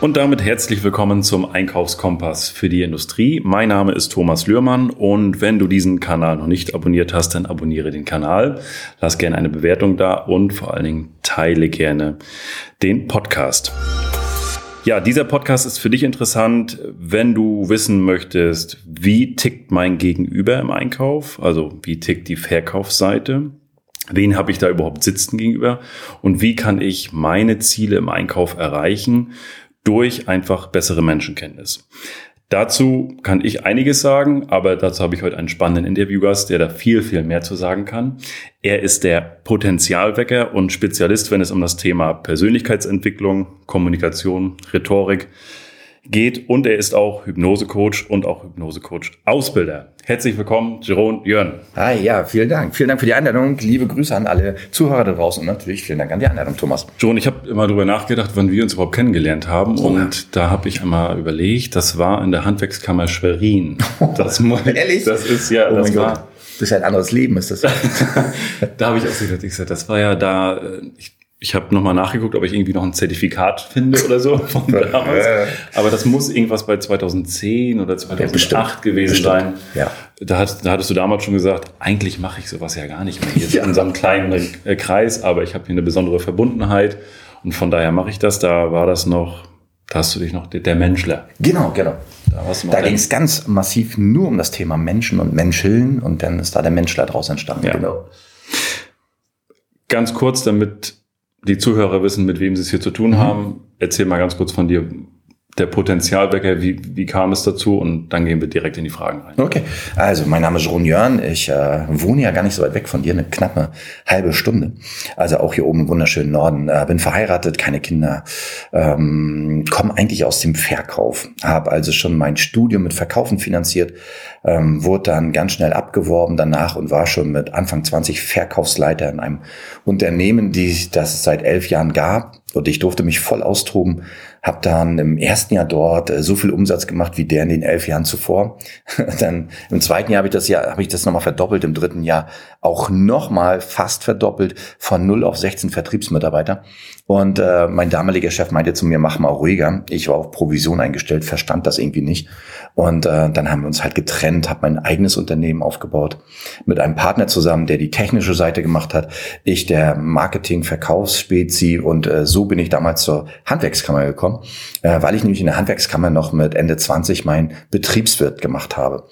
Und damit herzlich willkommen zum Einkaufskompass für die Industrie. Mein Name ist Thomas Lührmann und wenn du diesen Kanal noch nicht abonniert hast, dann abonniere den Kanal, lass gerne eine Bewertung da und vor allen Dingen teile gerne den Podcast. Ja, dieser Podcast ist für dich interessant, wenn du wissen möchtest, wie tickt mein Gegenüber im Einkauf, also wie tickt die Verkaufsseite, wen habe ich da überhaupt sitzen gegenüber und wie kann ich meine Ziele im Einkauf erreichen durch einfach bessere Menschenkenntnis. Dazu kann ich einiges sagen, aber dazu habe ich heute einen spannenden Interviewgast, der da viel, viel mehr zu sagen kann. Er ist der Potenzialwecker und Spezialist, wenn es um das Thema Persönlichkeitsentwicklung, Kommunikation, Rhetorik, geht und er ist auch Hypnosecoach und auch Hypnosecoach-Ausbilder. Herzlich willkommen, Jerome Jörn. Hi, ja, vielen Dank. Vielen Dank für die Einladung. Liebe Grüße an alle Zuhörer da draußen und natürlich vielen Dank an die Einladung, Thomas. Jerome, ich habe immer darüber nachgedacht, wann wir uns überhaupt kennengelernt haben oh. und da habe ich einmal überlegt, das war in der Handwerkskammer Schwerin. Das, Ehrlich? Das ist ja, oh das war... Gott. Das ist ein anderes Leben, ist das. da habe ich auch gedacht, ich gesagt, das war ja da, äh, ich ich habe nochmal nachgeguckt, ob ich irgendwie noch ein Zertifikat finde oder so von damals. Aber das muss irgendwas bei 2010 oder 2008 ja, gewesen bestimmt. sein. Ja. Da, hat, da hattest du damals schon gesagt, eigentlich mache ich sowas ja gar nicht mehr hier ja. in einem kleinen äh, Kreis, aber ich habe hier eine besondere Verbundenheit und von daher mache ich das. Da war das noch, da hast du dich noch der, der Menschler. Genau, genau. Da, da ging es ganz massiv nur um das Thema Menschen und Menscheln und dann ist da der Menschler draus entstanden. Ja. Genau. Ganz kurz, damit die Zuhörer wissen, mit wem sie es hier zu tun mhm. haben. Erzähl mal ganz kurz von dir, der Potenzialwecker, wie, wie kam es dazu? Und dann gehen wir direkt in die Fragen rein. Okay, also mein Name ist Ron Jörn. Ich äh, wohne ja gar nicht so weit weg von dir, eine knappe halbe Stunde. Also auch hier oben im wunderschönen Norden. Äh, bin verheiratet, keine Kinder, ähm, komme eigentlich aus dem Verkauf. Habe also schon mein Studium mit Verkaufen finanziert, ähm, wurde dann ganz schnell abgeworben danach und war schon mit Anfang 20 Verkaufsleiter in einem Unternehmen, die das seit elf Jahren gab. Und ich durfte mich voll austoben habe dann im ersten Jahr dort äh, so viel Umsatz gemacht wie der in den elf Jahren zuvor. dann im zweiten Jahr habe ich das Jahr habe ich das nochmal verdoppelt, im dritten Jahr auch nochmal fast verdoppelt von 0 auf 16 Vertriebsmitarbeiter. Und äh, mein damaliger Chef meinte zu mir, mach mal ruhiger. Ich war auf Provision eingestellt, verstand das irgendwie nicht. Und äh, dann haben wir uns halt getrennt, habe mein eigenes Unternehmen aufgebaut mit einem Partner zusammen, der die technische Seite gemacht hat. Ich der Marketing, Verkaufsspezi und äh, so bin ich damals zur Handwerkskammer gekommen gekommen, äh, weil ich nämlich in der Handwerkskammer noch mit Ende 20 mein Betriebswirt gemacht habe.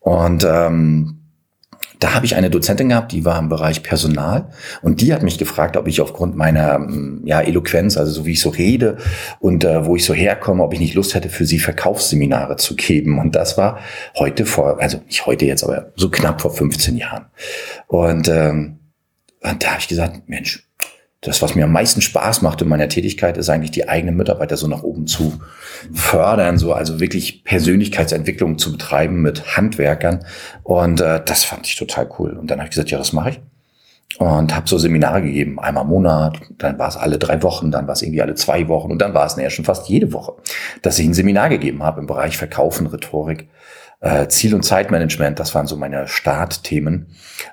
Und ähm, da habe ich eine Dozentin gehabt, die war im Bereich Personal und die hat mich gefragt, ob ich aufgrund meiner mm, ja, Eloquenz, also so wie ich so rede und äh, wo ich so herkomme, ob ich nicht Lust hätte, für sie Verkaufsseminare zu geben. Und das war heute vor, also nicht heute jetzt, aber so knapp vor 15 Jahren. Und ähm, und da habe ich gesagt, Mensch, das, was mir am meisten Spaß macht in meiner Tätigkeit, ist eigentlich die eigenen Mitarbeiter so nach oben zu fördern, so also wirklich Persönlichkeitsentwicklung zu betreiben mit Handwerkern. Und äh, das fand ich total cool. Und dann habe ich gesagt, ja, das mache ich. Und habe so Seminare gegeben, einmal im Monat, dann war es alle drei Wochen, dann war es irgendwie alle zwei Wochen und dann war es näher schon fast jede Woche, dass ich ein Seminar gegeben habe im Bereich Verkaufen, Rhetorik, äh, Ziel- und Zeitmanagement. Das waren so meine Startthemen.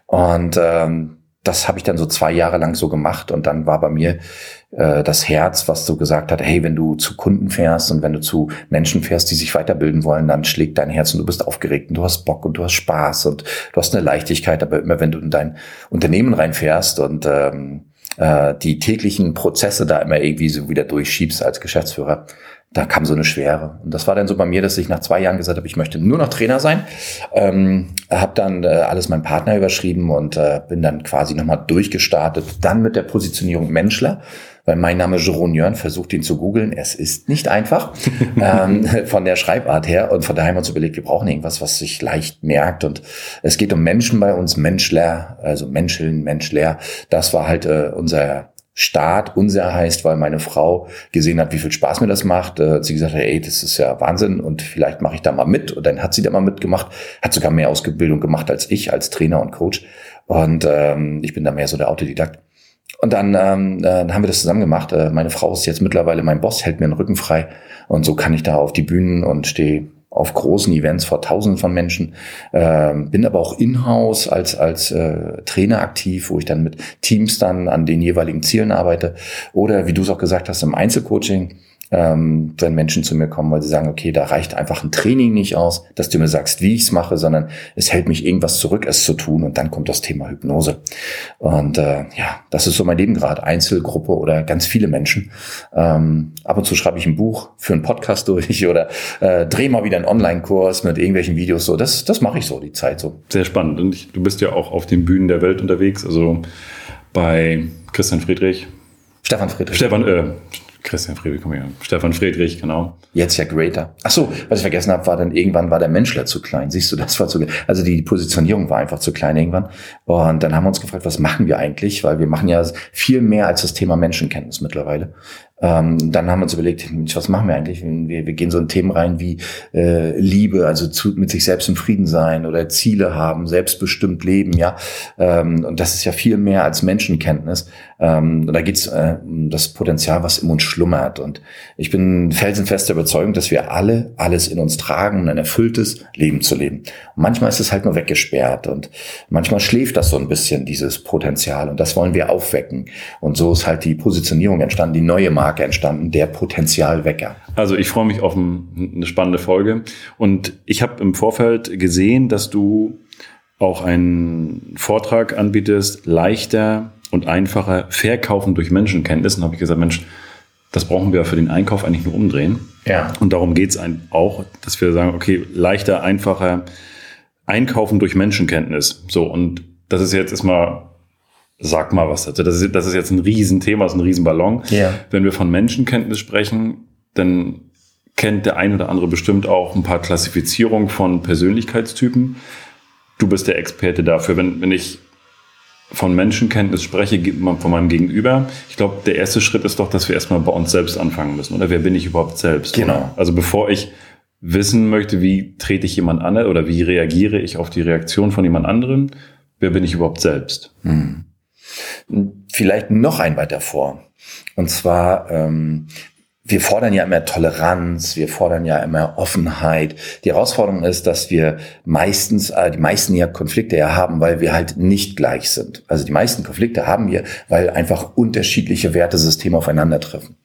Und ähm, das habe ich dann so zwei Jahre lang so gemacht und dann war bei mir äh, das Herz, was so gesagt hat, hey, wenn du zu Kunden fährst und wenn du zu Menschen fährst, die sich weiterbilden wollen, dann schlägt dein Herz und du bist aufgeregt und du hast Bock und du hast Spaß und du hast eine Leichtigkeit, aber immer wenn du in dein Unternehmen reinfährst und ähm, äh, die täglichen Prozesse da immer irgendwie so wieder durchschiebst als Geschäftsführer, da kam so eine Schwere. Und das war dann so bei mir, dass ich nach zwei Jahren gesagt habe, ich möchte nur noch Trainer sein. Ähm, habe dann äh, alles meinem Partner überschrieben und äh, bin dann quasi nochmal durchgestartet. Dann mit der Positionierung Menschler, weil mein Name Jerome Jörn, versucht ihn zu googeln. Es ist nicht einfach ähm, von der Schreibart her. Und von daher haben wir uns überlegt, wir brauchen irgendwas, was sich leicht merkt. Und es geht um Menschen bei uns, Menschler, also Menscheln, Menschler. Das war halt äh, unser Start unser heißt, weil meine Frau gesehen hat, wie viel Spaß mir das macht. Äh, sie gesagt hat, ey, das ist ja Wahnsinn und vielleicht mache ich da mal mit. Und dann hat sie da mal mitgemacht, hat sogar mehr Ausbildung gemacht als ich, als Trainer und Coach. Und ähm, ich bin da mehr so der Autodidakt. Und dann, ähm, dann haben wir das zusammen gemacht. Äh, meine Frau ist jetzt mittlerweile mein Boss, hält mir den Rücken frei. Und so kann ich da auf die Bühnen und stehe auf großen Events vor Tausenden von Menschen, ähm, bin aber auch in-house als, als äh, Trainer aktiv, wo ich dann mit Teams dann an den jeweiligen Zielen arbeite. Oder wie du es auch gesagt hast, im Einzelcoaching ähm, wenn Menschen zu mir kommen, weil sie sagen, okay, da reicht einfach ein Training nicht aus, dass du mir sagst, wie ich es mache, sondern es hält mich irgendwas zurück, es zu tun. Und dann kommt das Thema Hypnose. Und äh, ja, das ist so mein Leben gerade, Einzelgruppe oder ganz viele Menschen. Ähm, ab und zu schreibe ich ein Buch für einen Podcast durch oder äh, drehe mal wieder einen Online-Kurs mit irgendwelchen Videos. So, das, das mache ich so die Zeit so. Sehr spannend. Und ich, du bist ja auch auf den Bühnen der Welt unterwegs, also bei Christian Friedrich. Stefan Friedrich. Stefan, äh, Christian Friedrich, komm her. Stefan Friedrich, genau. Jetzt ja Greater. Ach so, was ich vergessen habe, war dann irgendwann war der Menschler zu klein. Siehst du, das war zu, also die Positionierung war einfach zu klein irgendwann. Und dann haben wir uns gefragt, was machen wir eigentlich? Weil wir machen ja viel mehr als das Thema Menschenkenntnis mittlerweile. Ähm, dann haben wir uns überlegt, was machen wir eigentlich? Wir, wir gehen so in Themen rein wie äh, Liebe, also zu, mit sich selbst im Frieden sein oder Ziele haben, selbstbestimmt leben, ja. Ähm, und das ist ja viel mehr als Menschenkenntnis. Ähm, da geht's äh, um das Potenzial, was in uns schlummert. Und ich bin felsenfester Überzeugung, dass wir alle alles in uns tragen, um ein erfülltes Leben zu leben. Und manchmal ist es halt nur weggesperrt und manchmal schläft das so ein bisschen, dieses Potenzial. Und das wollen wir aufwecken. Und so ist halt die Positionierung entstanden, die neue Marke entstanden, der Potenzialwecker. Also ich freue mich auf eine spannende Folge. Und ich habe im Vorfeld gesehen, dass du auch einen Vortrag anbietest, leichter und einfacher verkaufen durch Menschenkenntnis. Und habe ich gesagt, Mensch, das brauchen wir für den Einkauf eigentlich nur umdrehen. Ja. Und darum geht es auch, dass wir sagen, okay, leichter, einfacher einkaufen durch Menschenkenntnis. So, und das ist jetzt erstmal Sag mal was dazu. Das ist, das ist jetzt ein Riesenthema, das ist ein Riesenballon. Ja. Wenn wir von Menschenkenntnis sprechen, dann kennt der ein oder andere bestimmt auch ein paar Klassifizierungen von Persönlichkeitstypen. Du bist der Experte dafür. Wenn, wenn ich von Menschenkenntnis spreche, von meinem Gegenüber, ich glaube, der erste Schritt ist doch, dass wir erstmal bei uns selbst anfangen müssen. Oder wer bin ich überhaupt selbst? Genau. Oder? Also bevor ich wissen möchte, wie trete ich jemand an oder wie reagiere ich auf die Reaktion von jemand anderem, wer bin ich überhaupt selbst? Hm. Vielleicht noch ein weiter vor. Und zwar, ähm, wir fordern ja immer Toleranz, wir fordern ja immer Offenheit. Die Herausforderung ist, dass wir meistens, äh, die meisten ja Konflikte ja haben, weil wir halt nicht gleich sind. Also die meisten Konflikte haben wir, weil einfach unterschiedliche Wertesysteme aufeinandertreffen.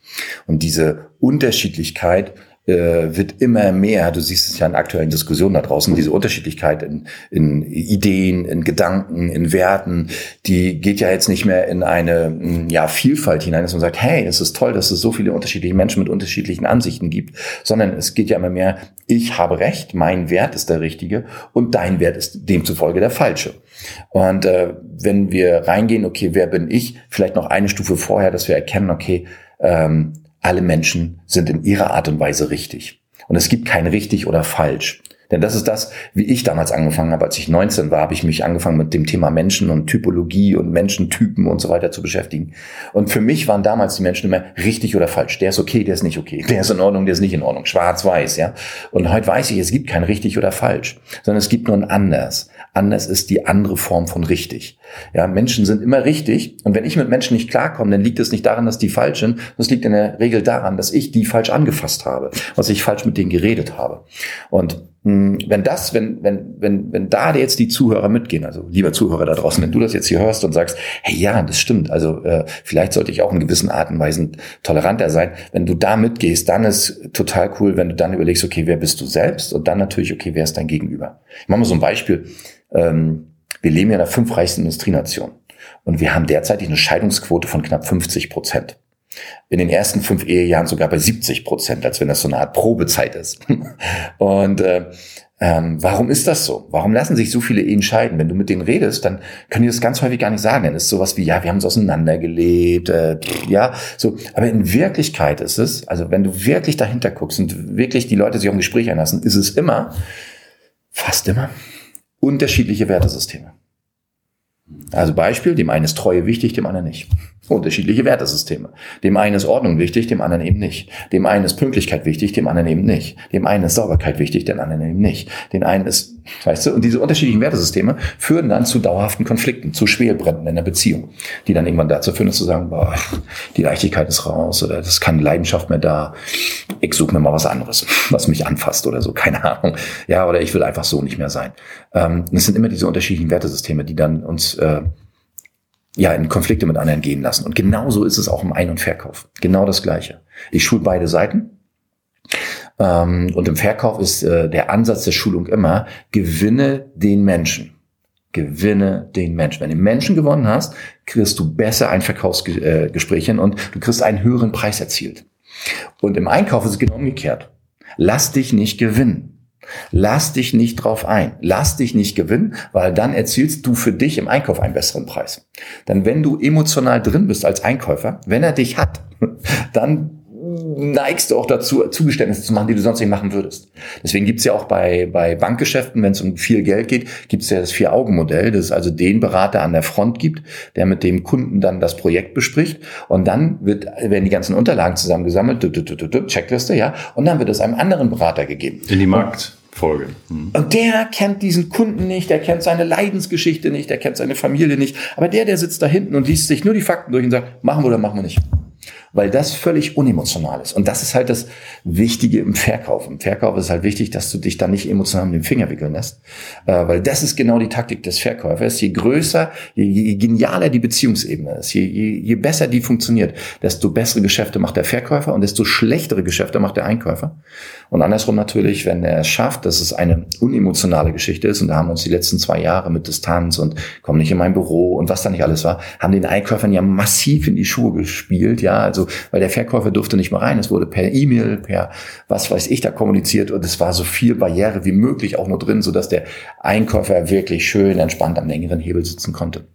Und diese Unterschiedlichkeit wird immer mehr, du siehst es ja in aktuellen Diskussionen da draußen, diese Unterschiedlichkeit in, in Ideen, in Gedanken, in Werten, die geht ja jetzt nicht mehr in eine ja, Vielfalt hinein, dass man sagt, hey, es ist toll, dass es so viele unterschiedliche Menschen mit unterschiedlichen Ansichten gibt, sondern es geht ja immer mehr, ich habe recht, mein Wert ist der richtige und dein Wert ist demzufolge der falsche. Und äh, wenn wir reingehen, okay, wer bin ich, vielleicht noch eine Stufe vorher, dass wir erkennen, okay, ähm, alle Menschen sind in ihrer Art und Weise richtig. Und es gibt kein richtig oder falsch. Denn das ist das, wie ich damals angefangen habe, als ich 19 war, habe ich mich angefangen mit dem Thema Menschen und Typologie und Menschentypen und so weiter zu beschäftigen. Und für mich waren damals die Menschen immer richtig oder falsch. Der ist okay, der ist nicht okay. Der ist in Ordnung, der ist nicht in Ordnung. Schwarz, weiß, ja. Und heute weiß ich, es gibt kein richtig oder falsch, sondern es gibt nur ein anders. Anders ist die andere Form von richtig. Ja, Menschen sind immer richtig. Und wenn ich mit Menschen nicht klarkomme, dann liegt es nicht daran, dass die falsch sind. Das liegt in der Regel daran, dass ich die falsch angefasst habe, was ich falsch mit denen geredet habe. Und wenn das, wenn, wenn, wenn, wenn da jetzt die Zuhörer mitgehen, also lieber Zuhörer da draußen, wenn du das jetzt hier hörst und sagst, hey ja, das stimmt, also äh, vielleicht sollte ich auch in gewissen Arten und Weisen toleranter sein, wenn du da mitgehst, dann ist total cool, wenn du dann überlegst, okay, wer bist du selbst und dann natürlich, okay, wer ist dein Gegenüber. Ich mache mal so ein Beispiel. Ähm, wir leben ja in der fünf reichsten Industrienation und wir haben derzeitig eine Scheidungsquote von knapp 50 Prozent in den ersten fünf Ehejahren sogar bei 70 Prozent, als wenn das so eine Art Probezeit ist. Und äh, ähm, warum ist das so? Warum lassen sich so viele Ehen scheiden? Wenn du mit denen redest, dann können die das ganz häufig gar nicht sagen. Dann ist sowas wie, ja, wir haben es auseinandergelebt, äh, ja, so. Aber in Wirklichkeit ist es, also wenn du wirklich dahinter guckst und wirklich die Leute sich auf ein Gespräch einlassen, ist es immer, fast immer, unterschiedliche Wertesysteme. Also Beispiel, dem einen ist Treue wichtig, dem anderen nicht. Unterschiedliche Wertesysteme. Dem einen ist Ordnung wichtig, dem anderen eben nicht. Dem einen ist Pünktlichkeit wichtig, dem anderen eben nicht. Dem einen ist Sauberkeit wichtig, dem anderen eben nicht. Den einen ist, weißt du, und diese unterschiedlichen Wertesysteme führen dann zu dauerhaften Konflikten, zu Schwelbrennen in der Beziehung, die dann irgendwann dazu führen, dass zu sagen, boah, die Leichtigkeit ist raus oder das ist keine Leidenschaft mehr da. Ich suche mir mal was anderes, was mich anfasst oder so, keine Ahnung. Ja, oder ich will einfach so nicht mehr sein. Ähm, es sind immer diese unterschiedlichen Wertesysteme, die dann uns äh, ja, in Konflikte mit anderen gehen lassen. Und genauso ist es auch im Ein- und Verkauf. Genau das Gleiche. Ich schule beide Seiten. Ähm, und im Verkauf ist äh, der Ansatz der Schulung immer, gewinne den Menschen. Gewinne den Menschen. Wenn du den Menschen gewonnen hast, kriegst du besser ein Verkaufsgespräch hin und du kriegst einen höheren Preis erzielt. Und im Einkauf ist es genau umgekehrt. Lass dich nicht gewinnen. Lass dich nicht drauf ein. Lass dich nicht gewinnen, weil dann erzielst du für dich im Einkauf einen besseren Preis. Dann, wenn du emotional drin bist als Einkäufer, wenn er dich hat, dann neigst du auch dazu, Zugeständnisse zu machen, die du sonst nicht machen würdest. Deswegen gibt's ja auch bei, bei Bankgeschäften, wenn es um viel Geld geht, gibt's ja das Vier-Augen-Modell, das es also den Berater an der Front gibt, der mit dem Kunden dann das Projekt bespricht und dann wird, werden die ganzen Unterlagen zusammengesammelt, Checkliste, ja, und dann wird es einem anderen Berater gegeben. In die Markt. Folge. Mhm. Und der kennt diesen Kunden nicht, der kennt seine Leidensgeschichte nicht, der kennt seine Familie nicht. Aber der, der sitzt da hinten und liest sich nur die Fakten durch und sagt, machen wir oder machen wir nicht weil das völlig unemotional ist. Und das ist halt das Wichtige im Verkauf. Im Verkauf ist halt wichtig, dass du dich da nicht emotional mit dem Finger wickeln lässt, äh, weil das ist genau die Taktik des Verkäufers. Je größer, je, je genialer die Beziehungsebene ist, je, je, je besser die funktioniert, desto bessere Geschäfte macht der Verkäufer und desto schlechtere Geschäfte macht der Einkäufer. Und andersrum natürlich, wenn er es schafft, dass es eine unemotionale Geschichte ist, und da haben uns die letzten zwei Jahre mit Distanz und komm nicht in mein Büro und was da nicht alles war, haben den Einkäufern ja massiv in die Schuhe gespielt, ja, also weil der Verkäufer durfte nicht mehr rein. Es wurde per E-Mail, per was weiß ich da kommuniziert und es war so viel Barriere wie möglich auch nur drin, sodass der Einkäufer wirklich schön entspannt am längeren Hebel sitzen konnte.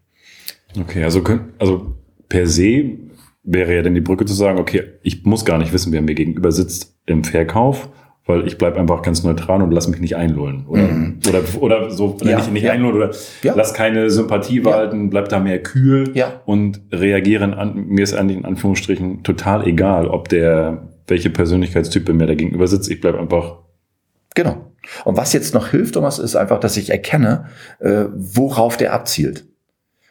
Okay, also, also per se wäre ja dann die Brücke zu sagen, okay, ich muss gar nicht wissen, wer mir gegenüber sitzt im Verkauf, weil ich bleibe einfach ganz neutral und lass mich nicht einlullen. Oder, mhm. oder, oder so, ja, nicht, nicht ja. einlullen oder ja. lass keine Sympathie walten, bleib da mehr kühl ja. und reagieren an, mir ist eigentlich in Anführungsstrichen total egal, ob der, welche Persönlichkeitstyp mir da gegenüber sitzt, ich bleib einfach. Genau. Und was jetzt noch hilft, Thomas, ist einfach, dass ich erkenne, äh, worauf der abzielt.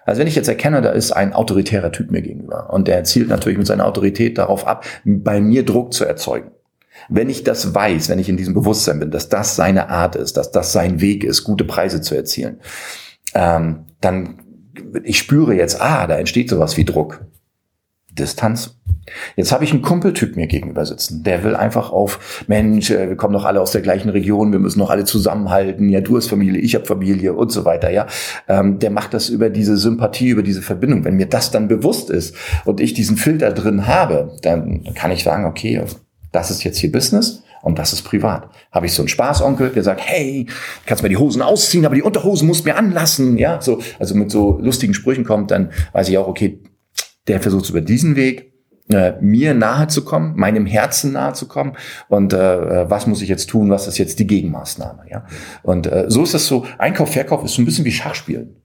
Also wenn ich jetzt erkenne, da ist ein autoritärer Typ mir gegenüber und der zielt natürlich mit seiner Autorität darauf ab, bei mir Druck zu erzeugen wenn ich das weiß, wenn ich in diesem Bewusstsein bin, dass das seine Art ist, dass das sein Weg ist, gute Preise zu erzielen, ähm, dann ich spüre jetzt, ah, da entsteht sowas wie Druck. Distanz. Jetzt habe ich einen Kumpeltyp mir gegenüber sitzen. Der will einfach auf, Mensch, äh, wir kommen doch alle aus der gleichen Region, wir müssen doch alle zusammenhalten. Ja, du hast Familie, ich habe Familie und so weiter. Ja, ähm, der macht das über diese Sympathie, über diese Verbindung. Wenn mir das dann bewusst ist und ich diesen Filter drin habe, dann kann ich sagen, okay, das ist jetzt hier Business und das ist privat. Habe ich so einen Spaßonkel, der sagt, hey, kannst mir die Hosen ausziehen, aber die Unterhosen musst mir anlassen, ja, so, also mit so lustigen Sprüchen kommt, dann weiß ich auch, okay, der versucht über diesen Weg äh, mir nahe zu kommen, meinem Herzen nahe zu kommen und äh, was muss ich jetzt tun, was ist jetzt die Gegenmaßnahme, ja? Und äh, so ist das so, Einkauf, Verkauf ist so ein bisschen wie Schachspielen.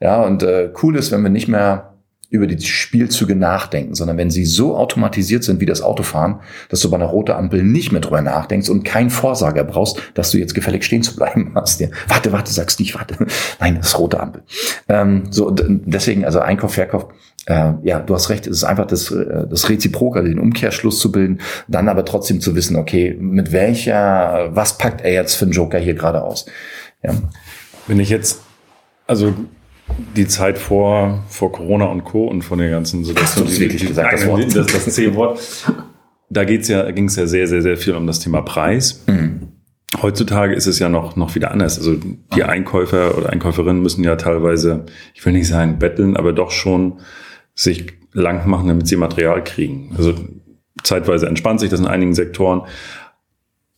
Ja, und äh, cool ist, wenn wir nicht mehr über die Spielzüge nachdenken, sondern wenn sie so automatisiert sind wie das Autofahren, dass du bei einer roten Ampel nicht mehr drüber nachdenkst und keinen Vorsager brauchst, dass du jetzt gefällig stehen zu bleiben hast. Ja, warte, warte, sagst nicht, warte. Nein, das ist rote Ampel. Ähm, so deswegen, also Einkauf, Verkauf, äh, ja, du hast recht, es ist einfach das, äh, das Reziproke, den Umkehrschluss zu bilden, dann aber trotzdem zu wissen, okay, mit welcher, was packt er jetzt für einen Joker hier gerade aus? Ja. Wenn ich jetzt, also die Zeit vor, vor Corona und Co. und von der ganzen Situation. Hast du wirklich gesagt, das Wort? Das, das C-Wort. Da geht's ja, ging es ja sehr, sehr, sehr viel um das Thema Preis. Mhm. Heutzutage ist es ja noch, noch wieder anders. Also die Einkäufer oder Einkäuferinnen müssen ja teilweise, ich will nicht sagen betteln, aber doch schon sich lang machen, damit sie Material kriegen. Also zeitweise entspannt sich das in einigen Sektoren.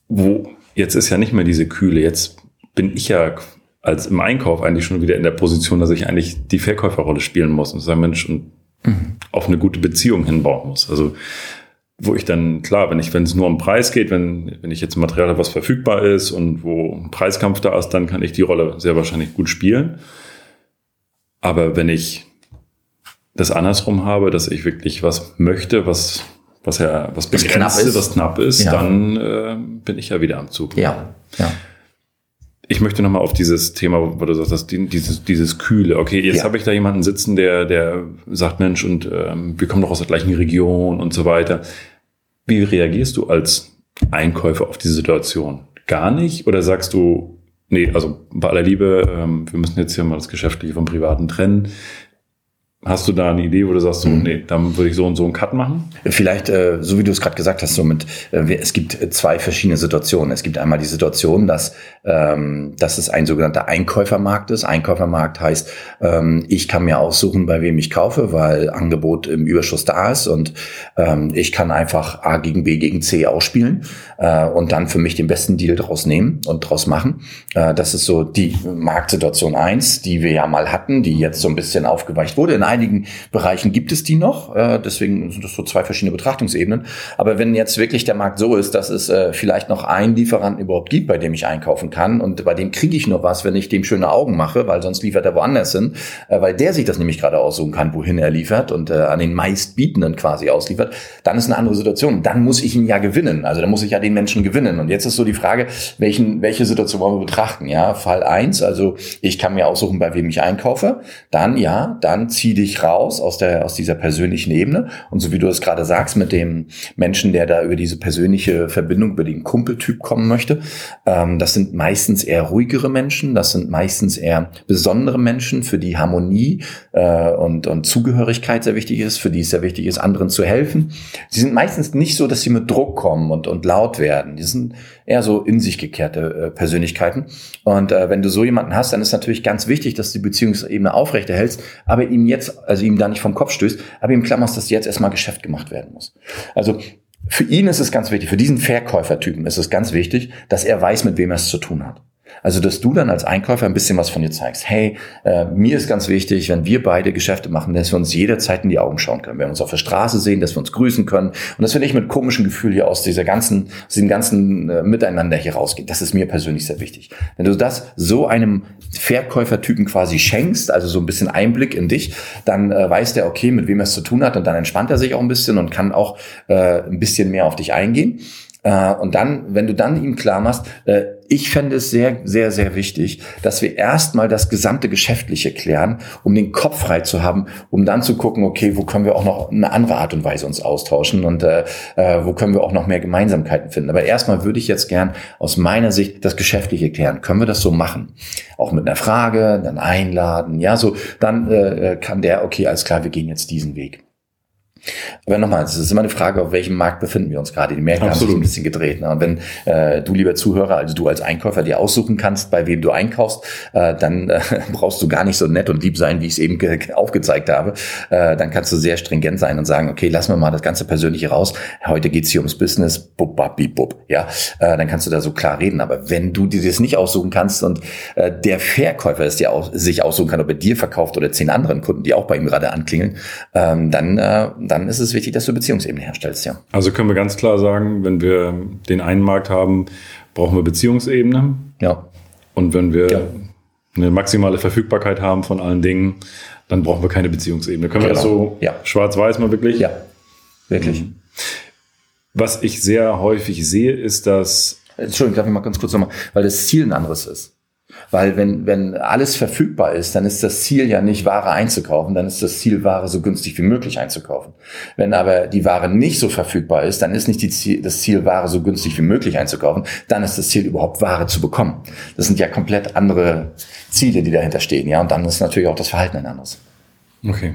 Wo jetzt ist ja nicht mehr diese Kühle. Jetzt bin ich ja als im Einkauf eigentlich schon wieder in der Position, dass ich eigentlich die Verkäuferrolle spielen muss und sagen, Mensch, und mhm. auf eine gute Beziehung hinbauen muss. Also wo ich dann, klar, wenn ich, wenn es nur um Preis geht, wenn, wenn ich jetzt Material habe, was verfügbar ist und wo ein Preiskampf da ist, dann kann ich die Rolle sehr wahrscheinlich gut spielen. Aber wenn ich das andersrum habe, dass ich wirklich was möchte, was, was ja, was begrenzt ist, was knapp ist, ja. dann äh, bin ich ja wieder am Zug. Ja, ja. Ich möchte nochmal auf dieses Thema, wo du sagst, dieses, dieses Kühle. Okay, jetzt ja. habe ich da jemanden sitzen, der, der sagt, Mensch, und ähm, wir kommen doch aus der gleichen Region und so weiter. Wie reagierst du als Einkäufer auf diese Situation? Gar nicht? Oder sagst du, nee, also bei aller Liebe, ähm, wir müssen jetzt hier mal das Geschäftliche vom Privaten trennen. Hast du da eine Idee, wo du sagst, so, mhm. nee, dann würde ich so und so einen Cut machen? Vielleicht, äh, so wie du es gerade gesagt hast, so mit, äh, es gibt zwei verschiedene Situationen. Es gibt einmal die Situation, dass, ähm, dass es ein sogenannter Einkäufermarkt ist. Einkäufermarkt heißt, ähm, ich kann mir aussuchen, bei wem ich kaufe, weil Angebot im Überschuss da ist und ähm, ich kann einfach A gegen B gegen C ausspielen äh, und dann für mich den besten Deal draus nehmen und draus machen. Äh, das ist so die Marktsituation eins, die wir ja mal hatten, die jetzt so ein bisschen aufgeweicht wurde. In einigen Bereichen gibt es die noch, äh, deswegen sind das so zwei verschiedene Betrachtungsebenen. Aber wenn jetzt wirklich der Markt so ist, dass es äh, vielleicht noch einen Lieferanten überhaupt gibt, bei dem ich einkaufen kann und bei dem kriege ich nur was, wenn ich dem schöne Augen mache, weil sonst liefert er woanders hin, äh, weil der sich das nämlich gerade aussuchen kann, wohin er liefert und äh, an den meistbietenden quasi ausliefert, dann ist eine andere Situation. Dann muss ich ihn ja gewinnen. Also dann muss ich ja den Menschen gewinnen. Und jetzt ist so die Frage, welchen, welche Situation wollen wir betrachten? Ja, Fall eins, also ich kann mir aussuchen, bei wem ich einkaufe. Dann ja, dann zieh dich raus aus der, aus dieser persönlichen Ebene. Und so wie du es gerade sagst, mit dem Menschen, der da über diese persönliche Verbindung, über den Kumpeltyp kommen möchte, ähm, das sind meistens eher ruhigere Menschen. Das sind meistens eher besondere Menschen, für die Harmonie äh, und, und Zugehörigkeit sehr wichtig ist, für die es sehr wichtig ist, anderen zu helfen. Sie sind meistens nicht so, dass sie mit Druck kommen und, und laut werden. Die sind eher so in sich gekehrte äh, Persönlichkeiten. Und äh, wenn du so jemanden hast, dann ist natürlich ganz wichtig, dass du die Beziehungsebene aufrechterhältst, aber ihm jetzt, also ihm da nicht vom Kopf stößt, aber ihm klammerst, dass jetzt erstmal Geschäft gemacht werden muss. Also für ihn ist es ganz wichtig, für diesen Verkäufertypen ist es ganz wichtig, dass er weiß, mit wem er es zu tun hat. Also, dass du dann als Einkäufer ein bisschen was von dir zeigst. Hey, äh, mir ist ganz wichtig, wenn wir beide Geschäfte machen, dass wir uns jederzeit in die Augen schauen können. Wenn wir uns auf der Straße sehen, dass wir uns grüßen können. Und dass wir nicht mit komischem Gefühl hier aus dieser ganzen, aus diesem ganzen äh, Miteinander hier rausgehen. Das ist mir persönlich sehr wichtig. Wenn du das so einem Verkäufertypen quasi schenkst, also so ein bisschen Einblick in dich, dann äh, weiß der, okay, mit wem er es zu tun hat und dann entspannt er sich auch ein bisschen und kann auch äh, ein bisschen mehr auf dich eingehen. Äh, und dann, wenn du dann ihm klar machst, äh, ich fände es sehr, sehr, sehr wichtig, dass wir erstmal das gesamte Geschäftliche klären, um den Kopf frei zu haben, um dann zu gucken, okay, wo können wir auch noch eine andere Art und Weise uns austauschen und äh, äh, wo können wir auch noch mehr Gemeinsamkeiten finden. Aber erstmal würde ich jetzt gern aus meiner Sicht das Geschäftliche klären. Können wir das so machen? Auch mit einer Frage, dann einladen, ja, so, dann äh, kann der, okay, alles klar, wir gehen jetzt diesen Weg. Aber nochmal, es ist immer eine Frage, auf welchem Markt befinden wir uns gerade. Die Märkte Absolut. haben sich ein bisschen gedreht. Ne? Und wenn äh, du, lieber Zuhörer, also du als Einkäufer dir aussuchen kannst, bei wem du einkaufst, äh, dann äh, brauchst du gar nicht so nett und lieb sein, wie ich es eben aufgezeigt habe. Äh, dann kannst du sehr stringent sein und sagen, okay, lassen wir mal das ganze Persönliche raus. Heute geht's hier ums Business. Bub, babi, bub, ja, äh, dann kannst du da so klar reden. Aber wenn du dir das nicht aussuchen kannst und äh, der Verkäufer es dir auch, sich aussuchen kann, ob er dir verkauft oder zehn anderen Kunden, die auch bei ihm gerade anklingeln, ähm, dann äh, dann ist es wichtig, dass du Beziehungsebene herstellst, ja. Also können wir ganz klar sagen, wenn wir den einen Markt haben, brauchen wir Beziehungsebene. Ja. Und wenn wir ja. eine maximale Verfügbarkeit haben von allen Dingen, dann brauchen wir keine Beziehungsebene. Können genau. wir das so ja. schwarz-weiß mal wirklich? Ja, wirklich. Mhm. Was ich sehr häufig sehe, ist, dass. Entschuldigung, darf ich mal ganz kurz nochmal, weil das Ziel ein anderes ist. Weil wenn, wenn alles verfügbar ist, dann ist das Ziel ja nicht Ware einzukaufen, dann ist das Ziel Ware so günstig wie möglich einzukaufen. Wenn aber die Ware nicht so verfügbar ist, dann ist nicht Ziel, das Ziel Ware so günstig wie möglich einzukaufen, dann ist das Ziel überhaupt Ware zu bekommen. Das sind ja komplett andere Ziele, die dahinter stehen, ja, und dann ist natürlich auch das Verhalten ein anderes. Okay.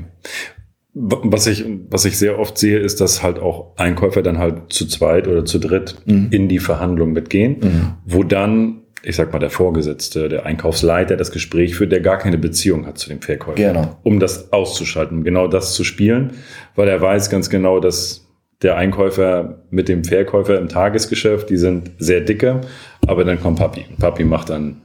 Was ich, was ich sehr oft sehe, ist, dass halt auch Einkäufer dann halt zu zweit oder zu dritt mhm. in die Verhandlung mitgehen, mhm. wo dann ich sag mal, der Vorgesetzte, der Einkaufsleiter das Gespräch führt, der gar keine Beziehung hat zu dem Verkäufer. Genau. Um das auszuschalten, genau das zu spielen, weil er weiß ganz genau, dass der Einkäufer mit dem Verkäufer im Tagesgeschäft, die sind sehr dicke, aber dann kommt Papi. Papi macht dann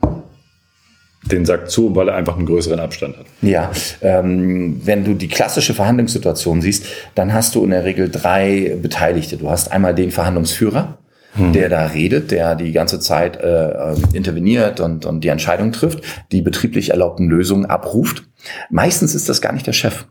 den Sack zu, weil er einfach einen größeren Abstand hat. Ja, ähm, wenn du die klassische Verhandlungssituation siehst, dann hast du in der Regel drei Beteiligte. Du hast einmal den Verhandlungsführer, hm. der da redet, der die ganze Zeit äh, interveniert und, und die Entscheidung trifft, die betrieblich erlaubten Lösungen abruft. Meistens ist das gar nicht der Chef.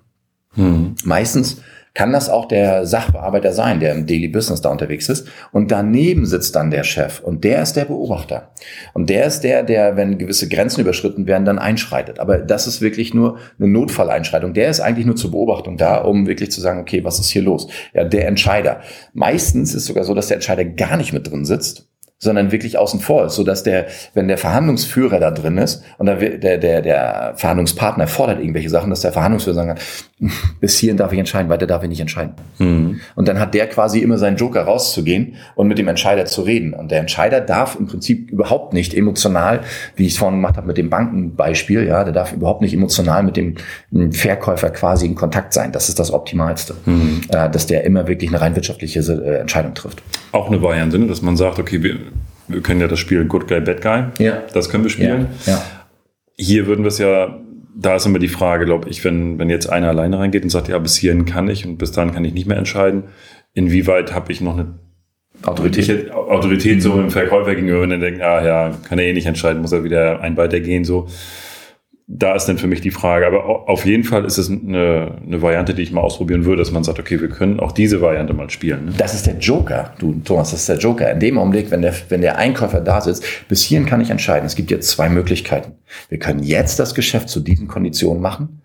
Hm. Meistens kann das auch der Sachbearbeiter sein, der im Daily Business da unterwegs ist. Und daneben sitzt dann der Chef und der ist der Beobachter. Und der ist der, der, wenn gewisse Grenzen überschritten werden, dann einschreitet. Aber das ist wirklich nur eine Notfalleinschreitung. Der ist eigentlich nur zur Beobachtung da, um wirklich zu sagen, okay, was ist hier los? Ja, der Entscheider. Meistens ist sogar so, dass der Entscheider gar nicht mit drin sitzt, sondern wirklich außen vor ist, so dass der, wenn der Verhandlungsführer da drin ist und der, der, der, der Verhandlungspartner fordert irgendwelche Sachen, dass der Verhandlungsführer sagen kann, bis hierhin darf ich entscheiden, weiter darf ich nicht entscheiden. Mhm. Und dann hat der quasi immer seinen Joker rauszugehen und mit dem Entscheider zu reden. Und der Entscheider darf im Prinzip überhaupt nicht emotional, wie ich es vorhin gemacht habe mit dem Bankenbeispiel, ja, der darf überhaupt nicht emotional mit dem Verkäufer quasi in Kontakt sein. Das ist das Optimalste, mhm. äh, dass der immer wirklich eine rein wirtschaftliche äh, Entscheidung trifft. Auch eine Variante, dass man sagt, okay, wir wir können ja das Spiel Good Guy, Bad Guy. Ja. Das können wir spielen. Ja. ja. Hier würden wir es ja, da ist immer die Frage, glaube ich, wenn, wenn jetzt einer alleine reingeht und sagt, ja, bis hierhin kann ich und bis dahin kann ich nicht mehr entscheiden, inwieweit habe ich noch eine Autorität, Autorität so im Verkäufer gegenüber, und dann denken, ah ja, kann er eh nicht entscheiden, muss er wieder ein weitergehen, so da ist dann für mich die Frage. Aber auf jeden Fall ist es eine, eine Variante, die ich mal ausprobieren würde, dass man sagt, okay, wir können auch diese Variante mal spielen. Ne? Das ist der Joker, du Thomas, das ist der Joker. In dem Augenblick, wenn der, wenn der Einkäufer da sitzt, bis hierhin kann ich entscheiden. Es gibt jetzt zwei Möglichkeiten. Wir können jetzt das Geschäft zu diesen Konditionen machen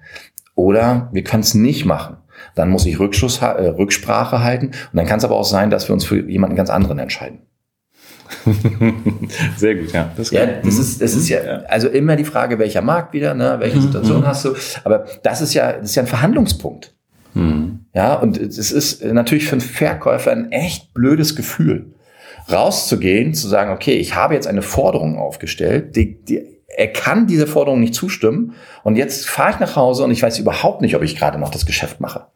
oder wir können es nicht machen. Dann muss ich Rückschuss, äh, Rücksprache halten und dann kann es aber auch sein, dass wir uns für jemanden ganz anderen entscheiden. Sehr gut, ja. Das, ja, das ist, das ist ja, also immer die Frage, welcher Markt wieder, ne, welche mhm, Situation mhm. hast du. Aber das ist ja, das ist ja ein Verhandlungspunkt. Mhm. Ja, und es ist natürlich für einen Verkäufer ein echt blödes Gefühl, rauszugehen, zu sagen, okay, ich habe jetzt eine Forderung aufgestellt, die, die, er kann dieser Forderung nicht zustimmen und jetzt fahre ich nach Hause und ich weiß überhaupt nicht, ob ich gerade noch das Geschäft mache.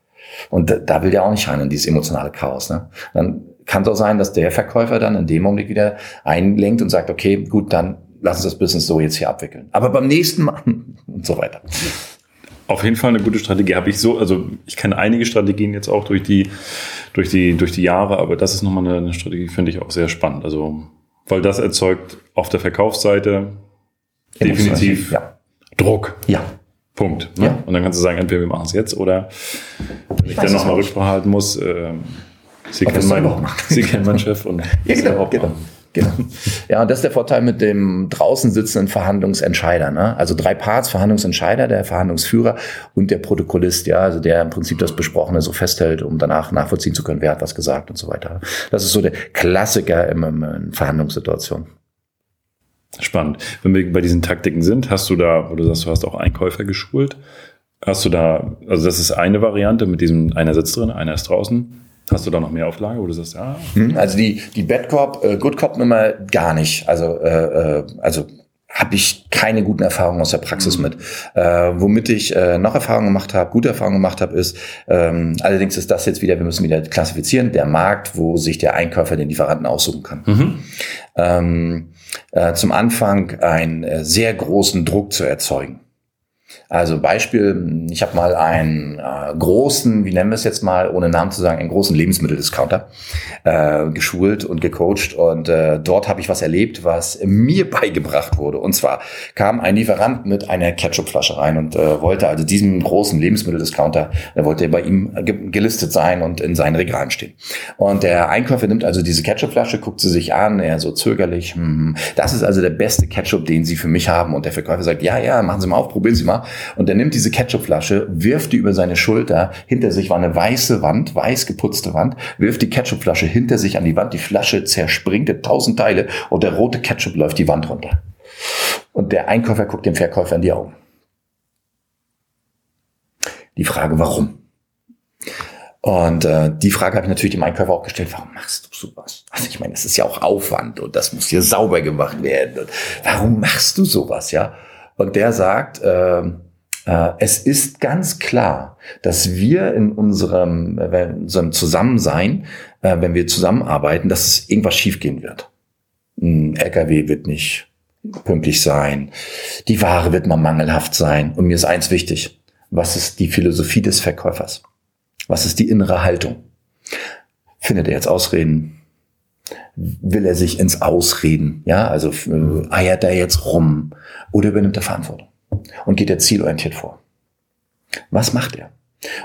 Und da, da will der auch nicht rein in dieses emotionale Chaos. Ne? Dann kann es auch sein, dass der Verkäufer dann in dem Moment wieder einlenkt und sagt, okay, gut, dann lass uns das Business so jetzt hier abwickeln. Aber beim nächsten Mal und so weiter. Auf jeden Fall eine gute Strategie. Habe ich so, also ich kenne einige Strategien jetzt auch durch die, durch die, durch die Jahre, aber das ist nochmal eine, eine Strategie, finde ich auch sehr spannend. Also, weil das erzeugt auf der Verkaufsseite definitiv ja. Druck. Ja. Punkt. Ne? Ja. Und dann kannst du sagen, entweder wir machen es jetzt oder wenn ich, ich dann nochmal Rücksprache halten muss, äh, Sie kennen, mein, Sie kennen meinen Chef und ja, genau, genau. Genau. Ja, und das ist der Vorteil mit dem draußen sitzenden Verhandlungsentscheider. Ne? Also drei Parts, Verhandlungsentscheider, der Verhandlungsführer und der Protokollist, ja, also der im Prinzip das Besprochene so festhält, um danach nachvollziehen zu können, wer hat was gesagt und so weiter. Das ist so der Klassiker in, in Verhandlungssituationen. Spannend. Wenn wir bei diesen Taktiken sind, hast du da, wo du sagst, du hast auch Einkäufer geschult, hast du da, also das ist eine Variante mit diesem, einer sitzt drin, einer ist draußen. Hast du da noch mehr Auflage, wo du sagst, ja? Hm, also die, die Bad Cop, äh, Good Cop Nummer gar nicht. Also, äh, äh also habe ich keine guten Erfahrungen aus der Praxis mhm. mit. Äh, womit ich äh, noch Erfahrungen gemacht habe, gute Erfahrungen gemacht habe, ist, ähm, allerdings ist das jetzt wieder, wir müssen wieder klassifizieren, der Markt, wo sich der Einkäufer den Lieferanten aussuchen kann. Mhm. Ähm, äh, zum Anfang einen äh, sehr großen Druck zu erzeugen. Also Beispiel, ich habe mal einen äh, großen, wie nennen wir es jetzt mal, ohne Namen zu sagen, einen großen Lebensmitteldiscounter äh, geschult und gecoacht und äh, dort habe ich was erlebt, was mir beigebracht wurde. Und zwar kam ein Lieferant mit einer Ketchupflasche rein und äh, wollte also diesem großen Lebensmitteldiscounter, er wollte bei ihm ge gelistet sein und in seinen Regalen stehen. Und der Einkäufer nimmt also diese Ketchupflasche, guckt sie sich an, er so zögerlich, hm, das ist also der beste Ketchup, den Sie für mich haben. Und der Verkäufer sagt, ja, ja, machen Sie mal auf, probieren Sie mal. Und er nimmt diese Ketchupflasche, wirft die über seine Schulter. Hinter sich war eine weiße Wand, weiß geputzte Wand, wirft die Ketchupflasche hinter sich an die Wand. Die Flasche zerspringt in tausend Teile und der rote Ketchup läuft die Wand runter. Und der Einkäufer guckt dem Verkäufer in die Augen. Die Frage, warum? Und äh, die Frage habe ich natürlich dem Einkäufer auch gestellt, warum machst du sowas? Also ich meine, das ist ja auch Aufwand und das muss hier sauber gemacht werden. Und warum machst du sowas, ja? Und der sagt, äh, äh, es ist ganz klar, dass wir in unserem, äh, in unserem Zusammensein, äh, wenn wir zusammenarbeiten, dass es irgendwas schiefgehen wird. Ein LKW wird nicht pünktlich sein, die Ware wird mal mangelhaft sein. Und mir ist eins wichtig, was ist die Philosophie des Verkäufers? Was ist die innere Haltung? Findet er jetzt Ausreden? Will er sich ins Ausreden? Ja, also äh, eiert er jetzt rum oder übernimmt er Verantwortung und geht er zielorientiert vor? Was macht er?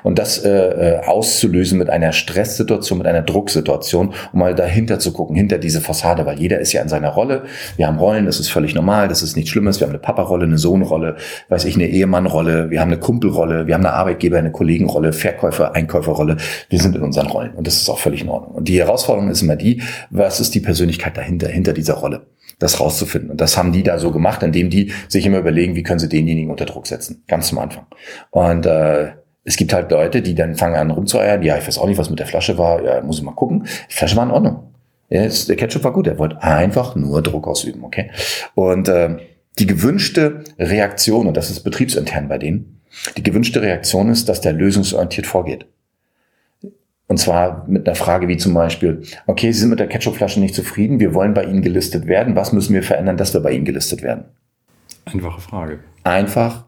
Und das äh, äh, auszulösen mit einer Stresssituation, mit einer Drucksituation, um mal dahinter zu gucken, hinter diese Fassade, weil jeder ist ja in seiner Rolle. Wir haben Rollen, das ist völlig normal, das ist nichts Schlimmes. Wir haben eine Papa-Rolle, eine Sohnrolle, weiß ich, eine Ehemann-Rolle, wir haben eine Kumpelrolle, wir haben eine Arbeitgeber, eine Kollegenrolle, Verkäufer, Einkäuferrolle. Wir sind in unseren Rollen und das ist auch völlig in Ordnung. Und die Herausforderung ist immer die, was ist die Persönlichkeit dahinter, hinter dieser Rolle? das rauszufinden. Und das haben die da so gemacht, indem die sich immer überlegen, wie können sie denjenigen unter Druck setzen. Ganz zum Anfang. Und äh, es gibt halt Leute, die dann fangen an rumzueiern, ja, ich weiß auch nicht, was mit der Flasche war, ja, muss ich mal gucken. Die Flasche war in Ordnung. Ja, der Ketchup war gut, er wollte einfach nur Druck ausüben, okay? Und äh, die gewünschte Reaktion, und das ist betriebsintern bei denen, die gewünschte Reaktion ist, dass der lösungsorientiert vorgeht. Und zwar mit einer Frage wie zum Beispiel, okay, Sie sind mit der Ketchupflasche nicht zufrieden, wir wollen bei Ihnen gelistet werden, was müssen wir verändern, dass wir bei Ihnen gelistet werden? Einfache Frage. Einfach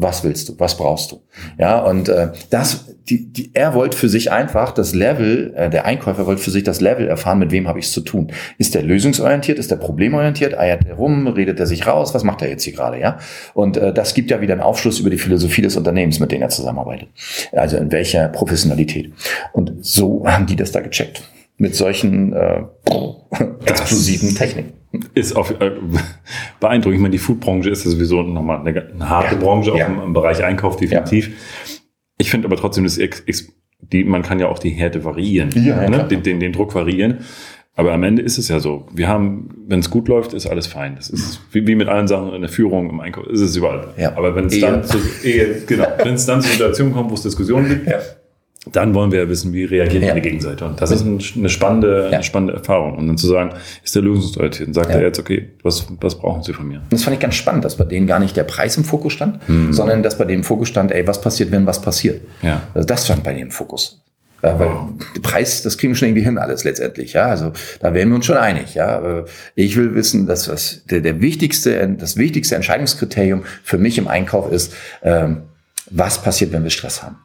was willst du, was brauchst du? Ja, und äh, das, die, die, er wollte für sich einfach das Level, äh, der Einkäufer wollte für sich das Level erfahren, mit wem habe ich es zu tun. Ist der lösungsorientiert, ist der problemorientiert, eiert er rum, redet er sich raus, was macht er jetzt hier gerade, ja? Und äh, das gibt ja wieder einen Aufschluss über die Philosophie des Unternehmens, mit dem er zusammenarbeitet. Also in welcher Professionalität. Und so haben die das da gecheckt. Mit solchen äh, explosiven Techniken ist auf, äh, beeindruckend. Ich meine, die Foodbranche ist ja sowieso nochmal eine, eine harte ja. Branche, auch ja. im, im, Bereich Einkauf definitiv. Ja. Ich finde aber trotzdem, dass die, man kann ja auch die Härte variieren, ja, ne? den, den, den Druck variieren. Aber am Ende ist es ja so. Wir haben, wenn es gut läuft, ist alles fein. Das ist wie, wie mit allen Sachen in der Führung, im Einkauf, ist es überall. Ja. Aber wenn es dann zu, Ehe, genau, wenn es dann zu Situationen kommt, wo es Diskussionen gibt, ja dann wollen wir ja wissen, wie reagiert ja. die Gegenseite. Und das ist eine spannende, ja. eine spannende Erfahrung. Und dann zu sagen, ist der lösungsorientiert? Und sagt ja. er jetzt, okay, was, was brauchen Sie von mir? Das fand ich ganz spannend, dass bei denen gar nicht der Preis im Fokus stand, mhm. sondern dass bei denen im Fokus stand, ey, was passiert, wenn was passiert? Ja. Also das stand bei denen im Fokus. Ja, weil der Preis, das kriegen wir schon irgendwie hin alles letztendlich, ja. Also da wären wir uns schon einig, ja. Ich will wissen, dass das der, der wichtigste, das wichtigste Entscheidungskriterium für mich im Einkauf ist, ähm, was passiert, wenn wir Stress haben.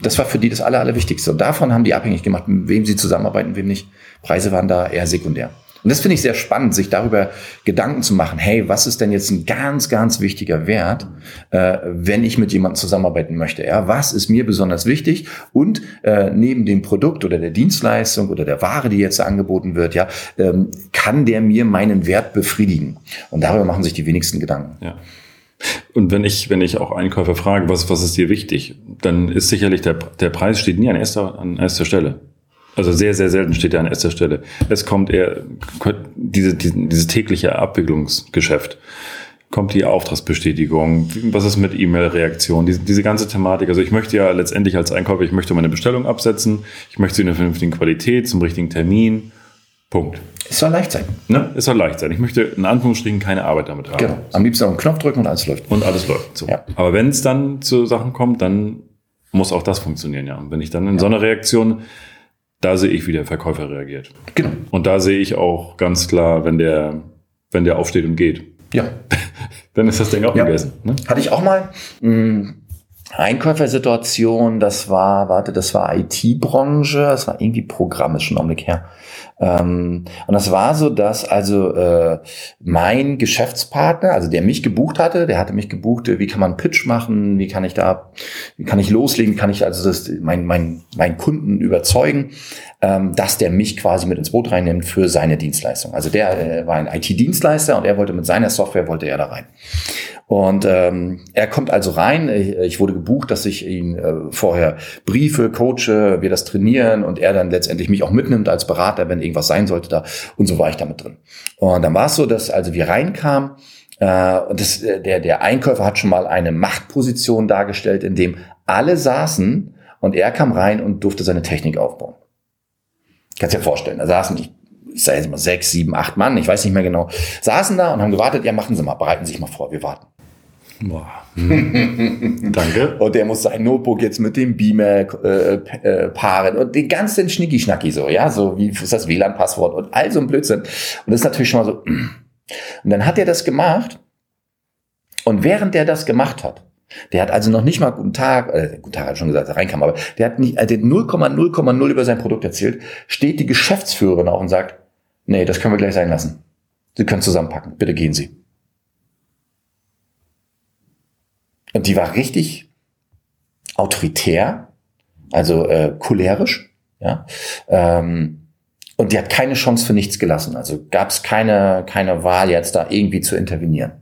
Das war für die das Aller, Allerwichtigste. Und davon haben die abhängig gemacht, mit wem sie zusammenarbeiten, wem nicht. Preise waren da eher sekundär. Und das finde ich sehr spannend, sich darüber Gedanken zu machen, hey, was ist denn jetzt ein ganz, ganz wichtiger Wert, äh, wenn ich mit jemandem zusammenarbeiten möchte? Ja, was ist mir besonders wichtig? Und äh, neben dem Produkt oder der Dienstleistung oder der Ware, die jetzt angeboten wird, ja, ähm, kann der mir meinen Wert befriedigen? Und darüber machen sich die wenigsten Gedanken. Ja. Und wenn ich, wenn ich auch Einkäufer frage, was, was ist dir wichtig, dann ist sicherlich der, der Preis steht nie an erster, an erster Stelle. Also sehr, sehr selten steht er an erster Stelle. Es kommt eher diese, diese, dieses tägliche Abwicklungsgeschäft. Kommt die Auftragsbestätigung? Was ist mit E-Mail-Reaktion? Diese, diese ganze Thematik. Also ich möchte ja letztendlich als Einkäufer, ich möchte meine Bestellung absetzen. Ich möchte sie in einer vernünftigen Qualität, zum richtigen Termin. Punkt. Es soll leicht sein. Ne? Es soll leicht sein. Ich möchte in Anführungsstrichen keine Arbeit damit haben. Genau. Am liebsten auf einen Knopf drücken und alles läuft. Und alles läuft. So. Ja. Aber wenn es dann zu Sachen kommt, dann muss auch das funktionieren, ja. Und wenn ich dann in ja. so einer Reaktion, da sehe ich, wie der Verkäufer reagiert. Genau. Und da sehe ich auch ganz klar, wenn der, wenn der aufsteht und geht. Ja. dann ist das Ding auch ja. gegessen. Ne? Hatte ich auch mal. Mh, hm, Einkäufersituation, das war, warte, das war IT-Branche, das war irgendwie Programm, ist schon einen Augenblick her. Ähm, und das war so, dass also äh, mein Geschäftspartner, also der mich gebucht hatte, der hatte mich gebucht, wie kann man Pitch machen, wie kann ich da, wie kann ich loslegen, kann ich also das, mein, mein, mein Kunden überzeugen, ähm, dass der mich quasi mit ins Boot reinnimmt für seine Dienstleistung. Also der äh, war ein IT-Dienstleister und er wollte mit seiner Software, wollte er da rein. Und ähm, er kommt also rein. Ich, ich wurde gebucht, dass ich ihn äh, vorher briefe, coache, wir das trainieren und er dann letztendlich mich auch mitnimmt als Berater, wenn irgendwas sein sollte da. Und so war ich damit drin. Und dann war es so, dass also wir reinkamen, äh, und das, äh, der, der Einkäufer hat schon mal eine Machtposition dargestellt, in dem alle saßen und er kam rein und durfte seine Technik aufbauen. Kannst dir vorstellen, da saßen, ich, ich sage jetzt mal sechs, sieben, acht Mann, ich weiß nicht mehr genau, saßen da und haben gewartet, ja, machen Sie mal, bereiten Sie sich mal vor, wir warten. Boah. Danke. Und der muss sein Notebook jetzt mit dem Beamer äh, äh, paaren und den ganzen Schnicki-Schnacki so, ja, so wie ist das WLAN-Passwort und all so ein Blödsinn. Und das ist natürlich schon mal so. Und dann hat er das gemacht. Und während der das gemacht hat, der hat also noch nicht mal guten Tag, äh, guten Tag hat schon gesagt, er reinkam, aber der hat nicht, also 0,0,0 über sein Produkt erzählt, steht die Geschäftsführerin auch und sagt, nee, das können wir gleich sein lassen. Sie können zusammenpacken, bitte gehen Sie. Und die war richtig autoritär, also äh, cholerisch, ja. Ähm, und die hat keine Chance für nichts gelassen. Also gab es keine, keine Wahl, jetzt da irgendwie zu intervenieren.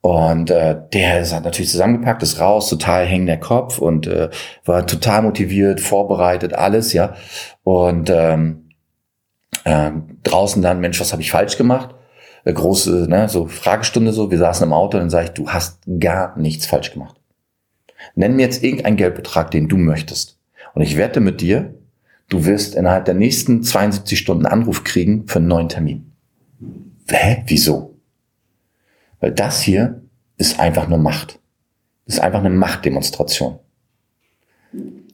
Und äh, der ist hat natürlich zusammengepackt, ist raus, total hängender Kopf und äh, war total motiviert, vorbereitet, alles, ja. Und ähm, äh, draußen dann, Mensch, was habe ich falsch gemacht? Große, ne, so Fragestunde so, wir saßen im Auto und dann sage ich, du hast gar nichts falsch gemacht. Nenn mir jetzt irgendeinen Geldbetrag, den du möchtest. Und ich wette mit dir, du wirst innerhalb der nächsten 72 Stunden Anruf kriegen für einen neuen Termin. Hä? Wieso? Weil das hier ist einfach nur Macht. Das ist einfach eine Machtdemonstration.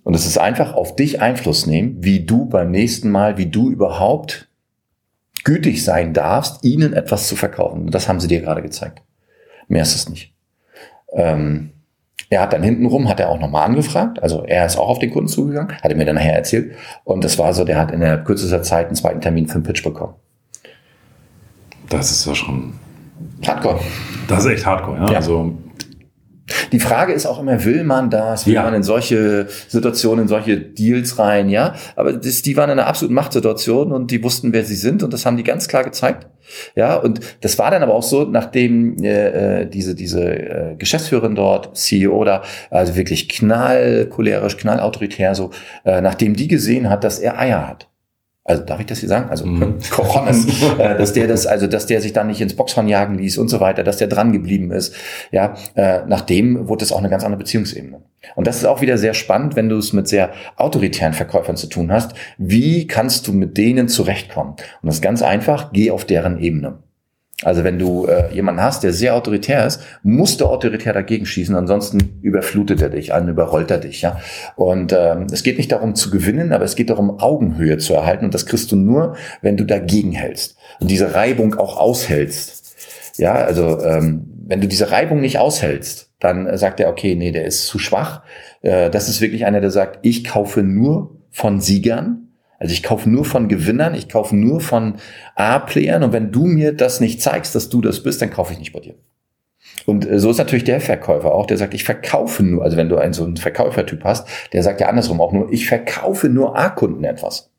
Und es ist einfach auf dich Einfluss nehmen, wie du beim nächsten Mal, wie du überhaupt gütig sein darfst, ihnen etwas zu verkaufen. Das haben sie dir gerade gezeigt. Mehr ist es nicht. Ähm, er hat dann hintenrum, hat er auch nochmal angefragt. Also er ist auch auf den Kunden zugegangen, hat er mir dann nachher erzählt. Und das war so, der hat in der kürzester Zeit einen zweiten Termin für einen Pitch bekommen. Das ist ja schon Hardcore. Das ist echt Hardcore, ja. ja. Also die Frage ist auch immer, will man das? Will ja. man in solche Situationen, in solche Deals rein? Ja, aber das, die waren in einer absoluten Machtsituation und die wussten, wer sie sind und das haben die ganz klar gezeigt. Ja, und das war dann aber auch so, nachdem äh, äh diese diese äh, Geschäftsführerin dort, CEO da, also wirklich knallcholerisch, knallautoritär so, äh, nachdem die gesehen hat, dass er Eier hat also darf ich das hier sagen? Also mhm. Cojones, äh, dass der das, also dass der sich dann nicht ins Boxhorn jagen ließ und so weiter, dass der dran geblieben ist. Ja, äh, nachdem wurde es auch eine ganz andere Beziehungsebene. Und das ist auch wieder sehr spannend, wenn du es mit sehr autoritären Verkäufern zu tun hast. Wie kannst du mit denen zurechtkommen? Und das ist ganz einfach, geh auf deren Ebene. Also wenn du äh, jemanden hast, der sehr autoritär ist, musst du autoritär dagegen schießen, ansonsten überflutet er dich, an überrollt er dich, ja. Und ähm, es geht nicht darum zu gewinnen, aber es geht darum, Augenhöhe zu erhalten. Und das kriegst du nur, wenn du dagegen hältst und diese Reibung auch aushältst. Ja, also ähm, wenn du diese Reibung nicht aushältst, dann sagt er, okay, nee, der ist zu schwach. Äh, das ist wirklich einer, der sagt, ich kaufe nur von Siegern also ich kaufe nur von Gewinnern, ich kaufe nur von A-Playern und wenn du mir das nicht zeigst, dass du das bist, dann kaufe ich nicht bei dir. Und äh, so ist natürlich der Verkäufer auch, der sagt, ich verkaufe nur, also wenn du einen so einen Verkäufertyp hast, der sagt ja andersrum auch nur, ich verkaufe nur A-Kunden etwas.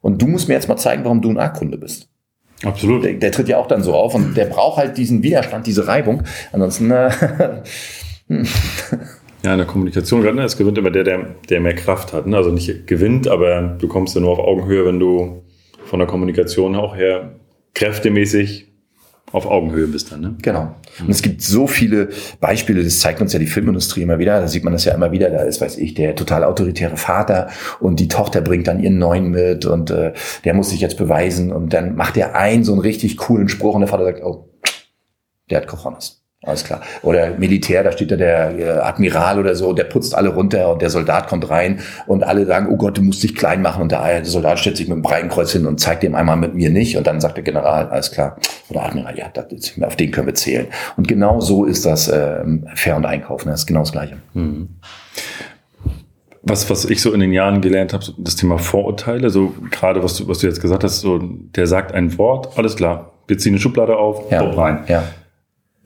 Und du musst mir jetzt mal zeigen, warum du ein A-Kunde bist. Absolut. Der, der, tritt ja auch dann so auf und der braucht halt diesen Widerstand, diese Reibung. Ansonsten äh, Ja, in der Kommunikation ne, es gewinnt immer der, der, der mehr Kraft hat. Ne? Also nicht gewinnt, aber du kommst ja nur auf Augenhöhe, wenn du von der Kommunikation auch her kräftemäßig auf Augenhöhe bist dann, ne? Genau. Und es gibt so viele Beispiele, das zeigt uns ja die Filmindustrie immer wieder, da sieht man das ja immer wieder, da ist, weiß ich, der total autoritäre Vater und die Tochter bringt dann ihren Neuen mit und äh, der muss sich jetzt beweisen und dann macht er einen so einen richtig coolen Spruch und der Vater sagt, oh, der hat Cojones. Alles klar. Oder Militär, da steht da der äh, Admiral oder so, der putzt alle runter und der Soldat kommt rein und alle sagen, oh Gott, du musst dich klein machen und der, Soldat stellt sich mit dem Breitenkreuz hin und zeigt dem einmal mit mir nicht und dann sagt der General, alles klar, oder Admiral, ja, das, auf den können wir zählen. Und genau so ist das äh, Fair und Einkaufen, das ist genau das Gleiche. Mhm. Was, was ich so in den Jahren gelernt habe, das Thema Vorurteile, so gerade was du, was du jetzt gesagt hast, so der sagt ein Wort, alles klar, wir ziehen eine Schublade auf, ja. rein. Ja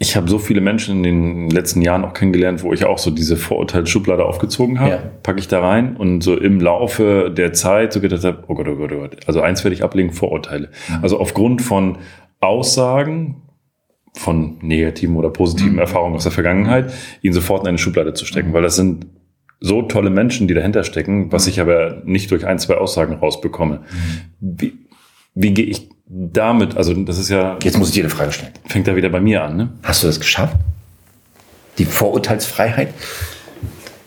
ich habe so viele Menschen in den letzten Jahren auch kennengelernt, wo ich auch so diese Vorurteilsschublade aufgezogen habe, ja. packe ich da rein und so im Laufe der Zeit so gedacht habe, oh Gott, oh Gott, oh Gott. Also eins werde ich ablegen, Vorurteile. Mhm. Also aufgrund von Aussagen, von negativen oder positiven mhm. Erfahrungen aus der Vergangenheit, ihn sofort in eine Schublade zu stecken, mhm. weil das sind so tolle Menschen, die dahinter stecken, was mhm. ich aber nicht durch ein, zwei Aussagen rausbekomme. Mhm. Wie, wie gehe ich damit, also das ist ja. Jetzt muss ich dir eine Frage stellen. Fängt da wieder bei mir an, ne? Hast du das geschafft? Die Vorurteilsfreiheit?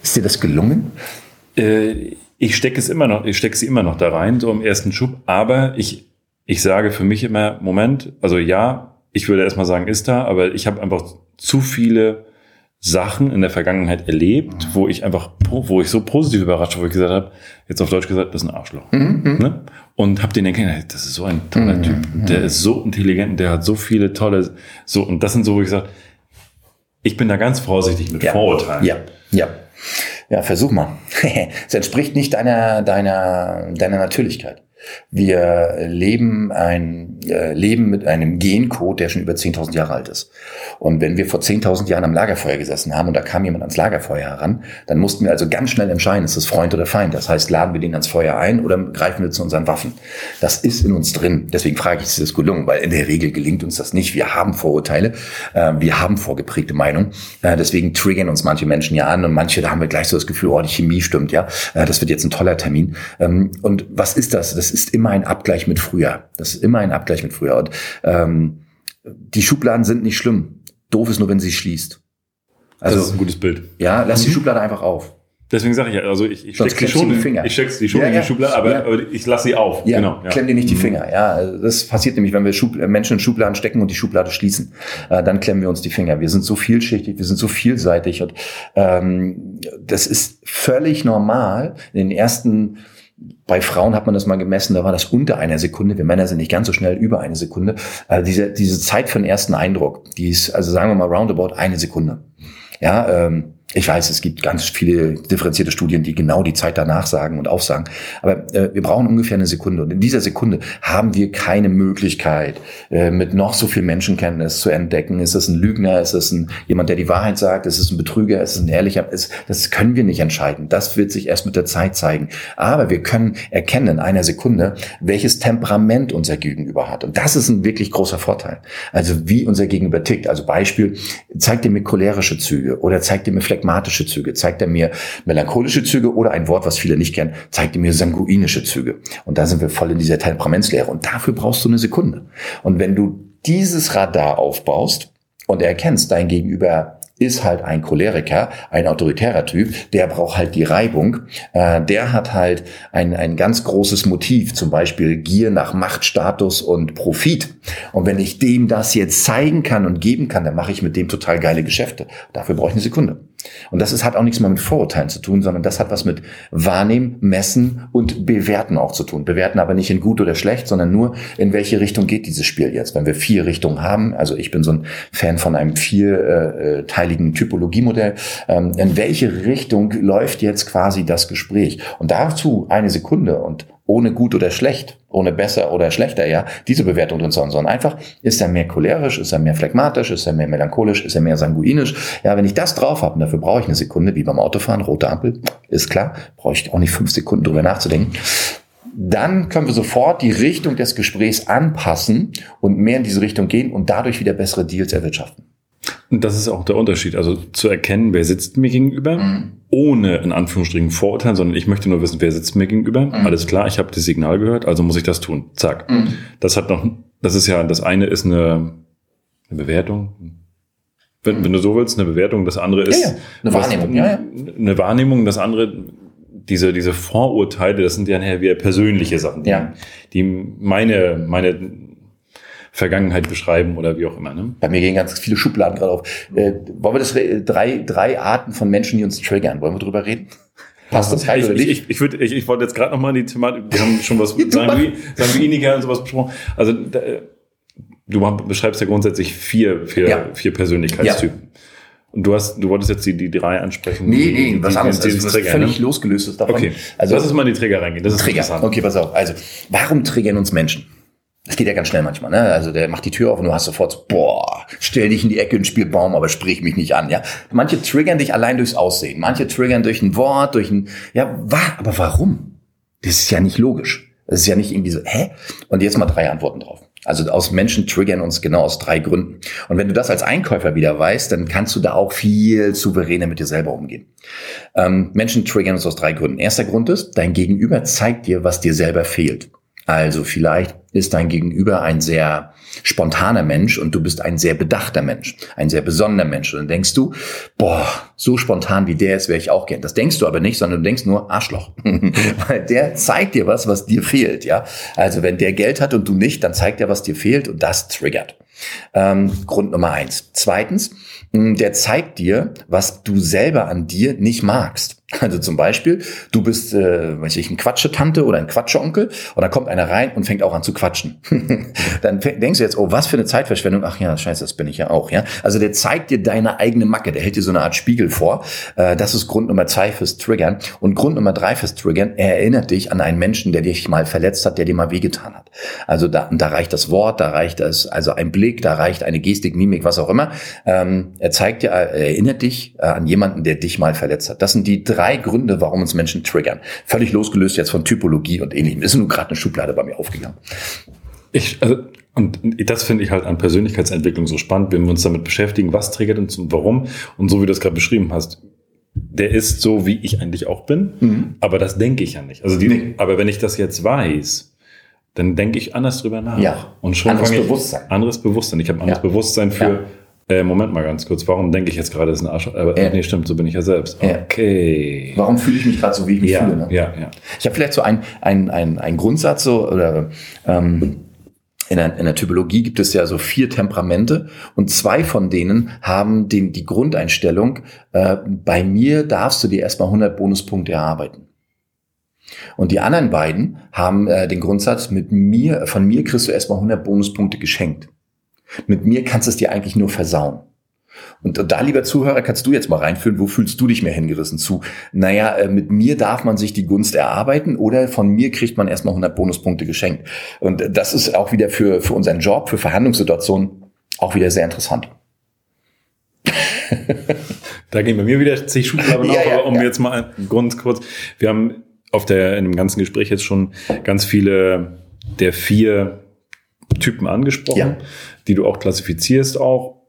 Ist dir das gelungen? Äh, ich stecke es immer noch, ich stecke sie immer noch da rein, so im ersten Schub, aber ich, ich sage für mich immer, Moment, also ja, ich würde erstmal sagen, ist da, aber ich habe einfach zu viele Sachen in der Vergangenheit erlebt, wo ich einfach, wo ich so positiv überrascht war, wo ich gesagt habe, jetzt auf Deutsch gesagt, das ist ein Arschloch. Mhm. mhm. Ne? Und habe den kennengelernt, das ist so ein toller mhm. Typ, der ist so intelligent, der hat so viele tolle, so, und das sind so, wo ich gesagt, ich bin da ganz vorsichtig mit ja. Vorurteilen. Ja, ja. Ja, versuch mal. Es entspricht nicht deiner, deiner, deiner Natürlichkeit. Wir leben ein äh, Leben mit einem Gencode, der schon über 10.000 Jahre alt ist. Und wenn wir vor 10.000 Jahren am Lagerfeuer gesessen haben und da kam jemand ans Lagerfeuer heran, dann mussten wir also ganz schnell entscheiden, ist das Freund oder Feind. Das heißt, laden wir den ans Feuer ein oder greifen wir zu unseren Waffen. Das ist in uns drin. Deswegen frage ich, ist das gelungen? Weil in der Regel gelingt uns das nicht. Wir haben Vorurteile, äh, wir haben vorgeprägte Meinungen. Äh, deswegen triggern uns manche Menschen ja an und manche, da haben wir gleich so das Gefühl, oh, die Chemie stimmt, ja. Äh, das wird jetzt ein toller Termin. Ähm, und was ist das? Das ist immer ein Abgleich mit früher. Das ist immer ein Abgleich mit früher. Und ähm, die Schubladen sind nicht schlimm. Doof ist nur, wenn sie schließt. Also, das ist ein gutes Bild. Ja, lass die mhm. Schublade einfach auf. Deswegen sage ich ja, also ich, ich stecke die schon, die Finger. ich stecke sie schon ja, in die Schublade, aber, ja. aber ich lasse sie auf. Ja, genau, ja. klemm dir nicht die mhm. Finger. Ja, das passiert nämlich, wenn wir Schub Menschen in Schubladen stecken und die Schublade schließen, äh, dann klemmen wir uns die Finger. Wir sind so vielschichtig, wir sind so vielseitig und ähm, das ist völlig normal. In den ersten bei Frauen hat man das mal gemessen, da war das unter einer Sekunde. Wir Männer sind nicht ganz so schnell über eine Sekunde. Also diese, diese Zeit für den ersten Eindruck, die ist, also sagen wir mal roundabout eine Sekunde. Ja, ähm, ich weiß, es gibt ganz viele differenzierte Studien, die genau die Zeit danach sagen und aufsagen. Aber äh, wir brauchen ungefähr eine Sekunde. Und in dieser Sekunde haben wir keine Möglichkeit, äh, mit noch so viel Menschenkenntnis zu entdecken. Ist es ein Lügner? Ist es ein, jemand, der die Wahrheit sagt? Ist es ein Betrüger? Ist es ein Ehrlicher? Ist, das können wir nicht entscheiden. Das wird sich erst mit der Zeit zeigen. Aber wir können erkennen in einer Sekunde, welches Temperament unser Gegenüber hat. Und das ist ein wirklich großer Vorteil. Also wie unser Gegenüber tickt. Also Beispiel, zeigt ihr mir cholerische Züge oder zeigt ihr mir phlegmatische Züge? Zeigt er mir melancholische Züge oder ein Wort, was viele nicht kennen, zeigt er mir sanguinische Züge? Und da sind wir voll in dieser Temperamentslehre. Und dafür brauchst du eine Sekunde. Und wenn du dieses Radar aufbaust und erkennst, dein Gegenüber ist halt ein Choleriker, ein autoritärer Typ, der braucht halt die Reibung. Äh, der hat halt ein, ein ganz großes Motiv, zum Beispiel Gier nach Macht, Status und Profit. Und wenn ich dem das jetzt zeigen kann und geben kann, dann mache ich mit dem total geile Geschäfte. Dafür brauche ich eine Sekunde. Und das ist, hat auch nichts mehr mit Vorurteilen zu tun, sondern das hat was mit Wahrnehmen, Messen und Bewerten auch zu tun. Bewerten aber nicht in gut oder schlecht, sondern nur, in welche Richtung geht dieses Spiel jetzt. Wenn wir vier Richtungen haben, also ich bin so ein Fan von einem vierteiligen Typologiemodell, ähm, in welche Richtung läuft jetzt quasi das Gespräch? Und dazu eine Sekunde und ohne gut oder schlecht, ohne besser oder schlechter, ja, diese Bewertung drin zu haben, sondern einfach, ist er mehr cholerisch, ist er mehr phlegmatisch, ist er mehr melancholisch, ist er mehr sanguinisch. Ja, wenn ich das drauf habe, und dafür brauche ich eine Sekunde, wie beim Autofahren, rote Ampel, ist klar, brauche ich auch nicht fünf Sekunden drüber nachzudenken. Dann können wir sofort die Richtung des Gesprächs anpassen und mehr in diese Richtung gehen und dadurch wieder bessere Deals erwirtschaften. Und das ist auch der Unterschied. Also zu erkennen, wer sitzt mir gegenüber, mhm. ohne in Anführungsstrichen Vorurteilen, sondern ich möchte nur wissen, wer sitzt mir gegenüber. Mhm. Alles klar, ich habe das Signal gehört, also muss ich das tun. Zack. Mhm. Das hat noch, das ist ja, das eine ist eine, eine Bewertung. Wenn, wenn du so willst, eine Bewertung, das andere ist ja, ja. eine Wahrnehmung. Was, ja, ja. Eine Wahrnehmung, das andere diese, diese Vorurteile, das sind ja nachher wieder persönliche Sachen, die, ja. die meine, meine Vergangenheit beschreiben oder wie auch immer. Ne? Bei mir gehen ganz viele Schubladen gerade auf. Äh, wollen wir das drei, drei Arten von Menschen, die uns triggern, wollen wir drüber reden? Passt das rein ich, oder nicht? Ich, ich, würd, ich, ich wollte jetzt gerade noch mal in die Thematik, wir haben schon was mit Sanguiniker und sowas besprochen. Also da, du beschreibst ja grundsätzlich vier, vier, ja. vier Persönlichkeitstypen. Ja. Und du hast, du wolltest jetzt die, die drei ansprechen. Nee, nee, die, was anderes. Also, was Trigger, völlig ne? losgelöst ist davon. Okay. Also, lass uns mal in die Trigger reingehen. Das ist Trigger. interessant. Okay, pass auf. Also, warum triggern uns Menschen? Das geht ja ganz schnell manchmal, ne? Also der macht die Tür auf und du hast sofort so, boah, stell dich in die Ecke und spiel Baum, aber sprich mich nicht an, ja? Manche triggern dich allein durchs Aussehen, manche triggern durch ein Wort, durch ein, ja, wa aber warum? Das ist ja nicht logisch. Das ist ja nicht irgendwie so, hä? Und jetzt mal drei Antworten drauf. Also aus Menschen triggern uns genau aus drei Gründen. Und wenn du das als Einkäufer wieder weißt, dann kannst du da auch viel souveräner mit dir selber umgehen. Ähm, Menschen triggern uns aus drei Gründen. Erster Grund ist, dein Gegenüber zeigt dir, was dir selber fehlt. Also vielleicht ist dein Gegenüber ein sehr spontaner Mensch und du bist ein sehr bedachter Mensch, ein sehr besonderer Mensch. Und dann denkst du, boah, so spontan wie der ist, wäre ich auch gern. Das denkst du aber nicht, sondern du denkst nur Arschloch. Weil der zeigt dir was, was dir fehlt, ja. Also wenn der Geld hat und du nicht, dann zeigt er, was dir fehlt und das triggert. Ähm, Grund Nummer eins. Zweitens, der zeigt dir, was du selber an dir nicht magst. Also zum Beispiel, du bist, äh, weiß ich, ein Quatschetante oder ein Quatscheonkel und dann kommt einer rein und fängt auch an zu quatschen. dann denkst du jetzt, oh, was für eine Zeitverschwendung. Ach ja, scheiße, das bin ich ja auch. Ja, Also der zeigt dir deine eigene Macke, der hält dir so eine Art Spiegel vor. Äh, das ist Grund Nummer zwei fürs Triggern. Und Grund Nummer drei fürs Triggern, er erinnert dich an einen Menschen, der dich mal verletzt hat, der dir mal wehgetan hat. Also da, da reicht das Wort, da reicht das, also ein Blick, da reicht eine Gestik, Mimik, was auch immer. Ähm, er zeigt dir, er erinnert dich äh, an jemanden, der dich mal verletzt hat. Das sind die drei Gründe, warum uns Menschen triggern. Völlig losgelöst jetzt von Typologie und ähnlichem. Ist nur gerade eine Schublade bei mir aufgegangen. Ich, also, und das finde ich halt an Persönlichkeitsentwicklung so spannend, wenn wir uns damit beschäftigen, was triggert uns und warum. Und so wie du es gerade beschrieben hast, der ist so, wie ich eigentlich auch bin, mhm. aber das denke ich ja nicht. Also die, nee. aber wenn ich das jetzt weiß, dann denke ich anders drüber nach. Ja. Und schon anderes Bewusstsein. Anderes Bewusstsein. Ich habe ein anderes ja. Bewusstsein für, ja. Äh, Moment mal ganz kurz, warum denke ich jetzt gerade, das ist ein Arsch? Aber ja. nee, stimmt, so bin ich ja selbst. Okay. Warum fühle ich mich gerade so, wie ich mich ja, fühle? Ne? Ja, ja. Ich habe vielleicht so einen ein, ein Grundsatz so, oder ähm, in der, in der Typologie gibt es ja so vier Temperamente und zwei von denen haben den, die Grundeinstellung, äh, bei mir darfst du dir erstmal 100 Bonuspunkte erarbeiten. Und die anderen beiden haben äh, den Grundsatz, mit mir, von mir kriegst du erstmal 100 Bonuspunkte geschenkt. Mit mir kannst du es dir eigentlich nur versauen. Und da, lieber Zuhörer, kannst du jetzt mal reinführen, wo fühlst du dich mehr hingerissen zu? Naja, äh, mit mir darf man sich die Gunst erarbeiten oder von mir kriegt man erstmal 100 Bonuspunkte geschenkt. Und das ist auch wieder für, für unseren Job, für Verhandlungssituationen auch wieder sehr interessant. da gehen bei mir wieder zig Schubladen ja, auf, ja, um ja. jetzt mal ganz kurz, wir haben auf der, in dem ganzen Gespräch jetzt schon ganz viele der vier Typen angesprochen, ja. Die du auch klassifizierst auch.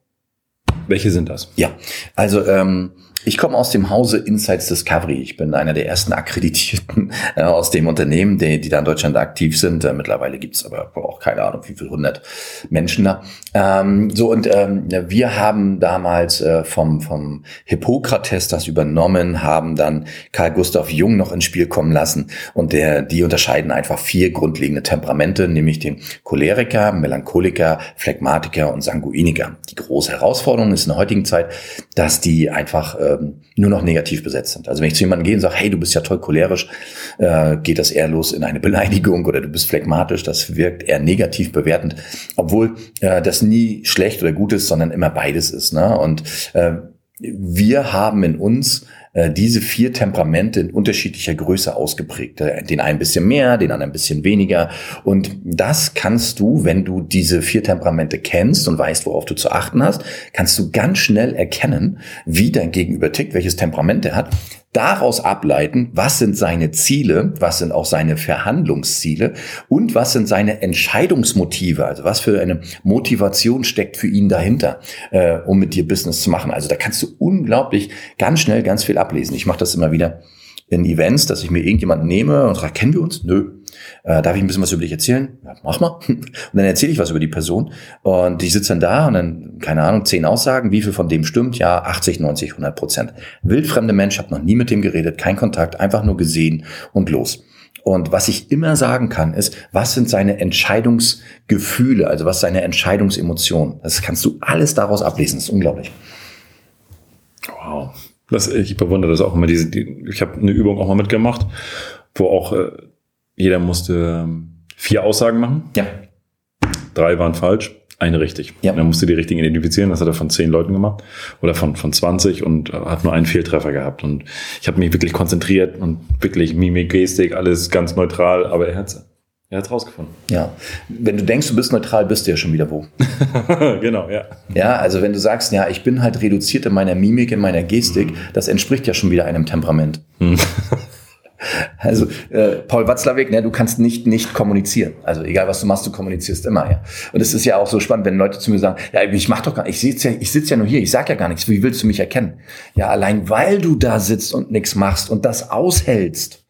Welche sind das? Ja, also ähm, ich komme aus dem Hause Insights Discovery. Ich bin einer der ersten Akkreditierten äh, aus dem Unternehmen, die, die da in Deutschland aktiv sind. Äh, mittlerweile gibt's aber auch keine Ahnung, wie viel hundert Menschen da. Ähm, so und ähm, wir haben damals äh, vom vom Hippokrates das übernommen, haben dann Karl Gustav Jung noch ins Spiel kommen lassen und der die unterscheiden einfach vier grundlegende Temperamente, nämlich den Choleriker, Melancholiker, Phlegmatiker und Sanguiniker. Die große Herausforderung ist in der heutigen Zeit, dass die einfach äh, ähm, nur noch negativ besetzt sind. Also wenn ich zu jemandem gehe und sage, hey, du bist ja toll cholerisch, äh, geht das eher los in eine Beleidigung oder du bist phlegmatisch, das wirkt eher negativ bewertend, obwohl äh, das nie schlecht oder gut ist, sondern immer beides ist. Ne? Und äh, wir haben in uns diese vier Temperamente in unterschiedlicher Größe ausgeprägt. Äh, den einen bisschen mehr, den anderen ein bisschen weniger. Und das kannst du, wenn du diese vier Temperamente kennst und weißt, worauf du zu achten hast, kannst du ganz schnell erkennen, wie dein Gegenüber tickt, welches Temperament er hat, daraus ableiten, was sind seine Ziele, was sind auch seine Verhandlungsziele und was sind seine Entscheidungsmotive, also was für eine Motivation steckt für ihn dahinter, äh, um mit dir Business zu machen. Also da kannst du unglaublich ganz schnell ganz viel ablesen. Ich mache das immer wieder in Events, dass ich mir irgendjemanden nehme und sage, kennen wir uns? Nö. Äh, darf ich ein bisschen was über dich erzählen? Ja, mach mal. Und dann erzähle ich was über die Person. Und ich sitze dann da und dann, keine Ahnung, zehn Aussagen, wie viel von dem stimmt? Ja, 80, 90, 100 Prozent. Wildfremde Mensch, habe noch nie mit dem geredet, kein Kontakt, einfach nur gesehen und los. Und was ich immer sagen kann, ist, was sind seine Entscheidungsgefühle, also was seine Entscheidungsemotionen? Das kannst du alles daraus ablesen. Das ist unglaublich. Wow. Das, ich bewundere das auch immer. Diese, die, ich habe eine Übung auch mal mitgemacht, wo auch äh, jeder musste ähm, vier Aussagen machen. Ja. Drei waren falsch, eine richtig. Ja. Und er musste die richtigen identifizieren. Das hat er von zehn Leuten gemacht oder von, von 20 und hat nur einen Fehltreffer gehabt. Und ich habe mich wirklich konzentriert und wirklich Mimik, Gestik, alles ganz neutral, aber er hat's. Er hat's rausgefunden. Ja. Wenn du denkst, du bist neutral, bist du ja schon wieder wo. genau, ja. Ja, also wenn du sagst, ja, ich bin halt reduziert in meiner Mimik, in meiner Gestik, mhm. das entspricht ja schon wieder einem Temperament. Mhm. Also äh, Paul Watzlawick, ne, du kannst nicht nicht kommunizieren. Also egal was du machst, du kommunizierst immer. Ja. Und es ist ja auch so spannend, wenn Leute zu mir sagen, ja, ich mach doch gar, ich sitze ja, ich sitze ja nur hier, ich sag ja gar nichts. Wie willst du mich erkennen? Ja, allein weil du da sitzt und nichts machst und das aushältst,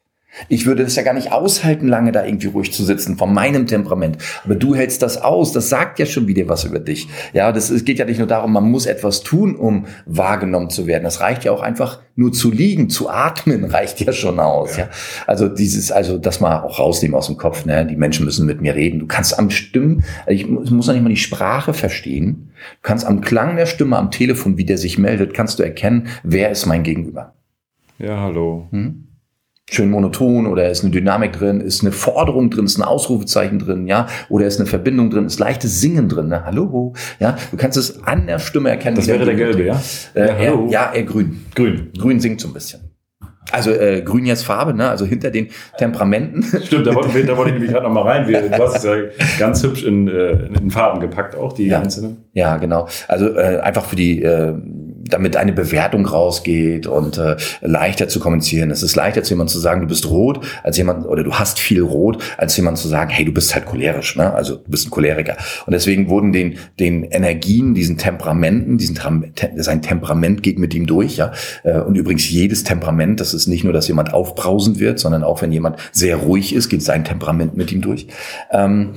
Ich würde das ja gar nicht aushalten, lange da irgendwie ruhig zu sitzen, von meinem Temperament. Aber du hältst das aus. Das sagt ja schon wieder was über dich. Ja, das, es geht ja nicht nur darum, man muss etwas tun, um wahrgenommen zu werden. Das reicht ja auch einfach nur zu liegen, zu atmen reicht ja schon aus. Ja. ja. Also dieses, also das mal auch rausnehmen aus dem Kopf. Ne? Die Menschen müssen mit mir reden. Du kannst am Stimmen, ich muss noch nicht mal die Sprache verstehen. Du kannst am Klang der Stimme am Telefon, wie der sich meldet, kannst du erkennen, wer ist mein Gegenüber. Ja, hallo. Hm? Schön monoton oder ist eine Dynamik drin, ist eine Forderung drin, ist ein Ausrufezeichen drin, ja, oder ist eine Verbindung drin, ist leichtes Singen drin, ne? hallo, ja, du kannst es an der Stimme erkennen. Das wäre der gelbe, ja? Äh, ja, er, ja, er grün. Grün. Grün singt so ein bisschen. Also äh, grün jetzt Farbe, ne? Also hinter den Temperamenten. Stimmt, da wollte, da wollte ich nämlich gerade noch mal rein. Du hast es ja ganz hübsch in, äh, in Farben gepackt, auch die ja. einzelnen. Ja, genau. Also äh, einfach für die äh, damit eine Bewertung rausgeht und äh, leichter zu kommunizieren. Es ist leichter zu jemandem zu sagen, du bist rot, als jemand, oder du hast viel rot, als jemand zu sagen, hey, du bist halt cholerisch, ne? Also du bist ein Choleriker. Und deswegen wurden den, den Energien, diesen Temperamenten, diesen sein Temperament geht mit ihm durch, ja. Äh, und übrigens jedes Temperament, das ist nicht nur, dass jemand aufbrausend wird, sondern auch wenn jemand sehr ruhig ist, geht sein Temperament mit ihm durch. Ähm,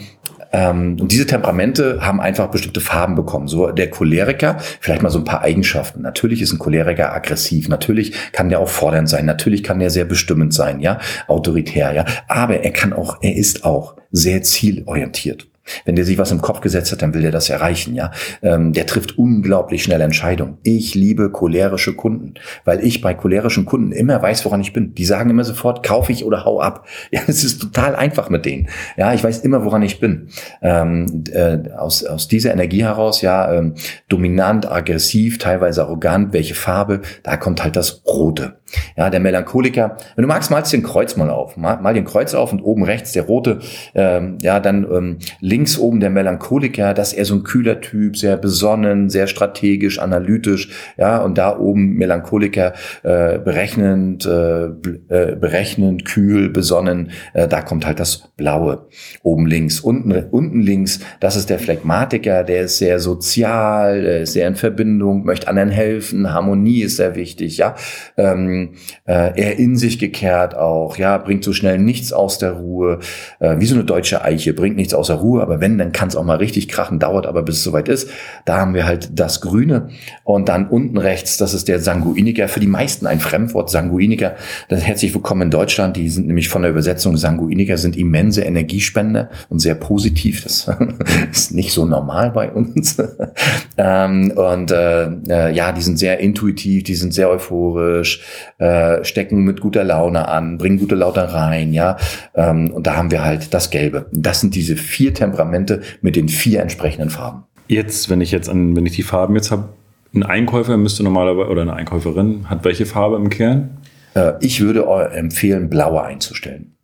ähm, und diese Temperamente haben einfach bestimmte Farben bekommen. So der Choleriker, vielleicht mal so ein paar Eigenschaften. Natürlich ist ein Choleriker aggressiv. Natürlich kann der auch fordernd sein. Natürlich kann der sehr bestimmend sein, ja, autoritär, ja. Aber er kann auch, er ist auch sehr zielorientiert. Wenn der sich was im Kopf gesetzt hat, dann will der das erreichen, ja. Ähm, der trifft unglaublich schnell Entscheidungen. Ich liebe cholerische Kunden, weil ich bei cholerischen Kunden immer weiß, woran ich bin. Die sagen immer sofort, kaufe ich oder hau ab. Ja, es ist total einfach mit denen. Ja, ich weiß immer, woran ich bin. Ähm, äh, aus, aus dieser Energie heraus, ja, ähm, dominant, aggressiv, teilweise arrogant, welche Farbe, da kommt halt das Rote. Ja, der Melancholiker, wenn du magst, malst den Kreuz mal auf. Mal, mal den Kreuz auf und oben rechts der rote, ähm, ja, dann ähm, links oben der Melancholiker, das ist eher so ein kühler Typ, sehr besonnen, sehr strategisch, analytisch, ja, und da oben Melancholiker, äh, berechnend, äh, äh, berechnend, kühl, besonnen, äh, da kommt halt das Blaue. Oben links, unten, unten links, das ist der Phlegmatiker, der ist sehr sozial, der ist sehr in Verbindung, möchte anderen helfen, Harmonie ist sehr wichtig, ja. Ähm, äh, eher in sich gekehrt auch, ja, bringt so schnell nichts aus der Ruhe, äh, wie so eine deutsche Eiche, bringt nichts aus der Ruhe, aber wenn, dann kann es auch mal richtig krachen, dauert aber bis es soweit ist. Da haben wir halt das Grüne und dann unten rechts, das ist der Sanguiniker, für die meisten ein Fremdwort, Sanguiniker, das herzlich willkommen in Deutschland, die sind nämlich von der Übersetzung Sanguiniker, sind immense Energiespender und sehr positiv, das ist nicht so normal bei uns. ähm, und äh, äh, ja, die sind sehr intuitiv, die sind sehr euphorisch, äh, stecken mit guter Laune an, bringen gute Laune rein, ja. Ähm, und da haben wir halt das Gelbe. Das sind diese vier Temperamente mit den vier entsprechenden Farben. Jetzt, wenn ich jetzt an, wenn ich die Farben jetzt habe, ein Einkäufer müsste normalerweise oder eine Einkäuferin hat welche Farbe im Kern? Äh, ich würde empfehlen, blaue einzustellen.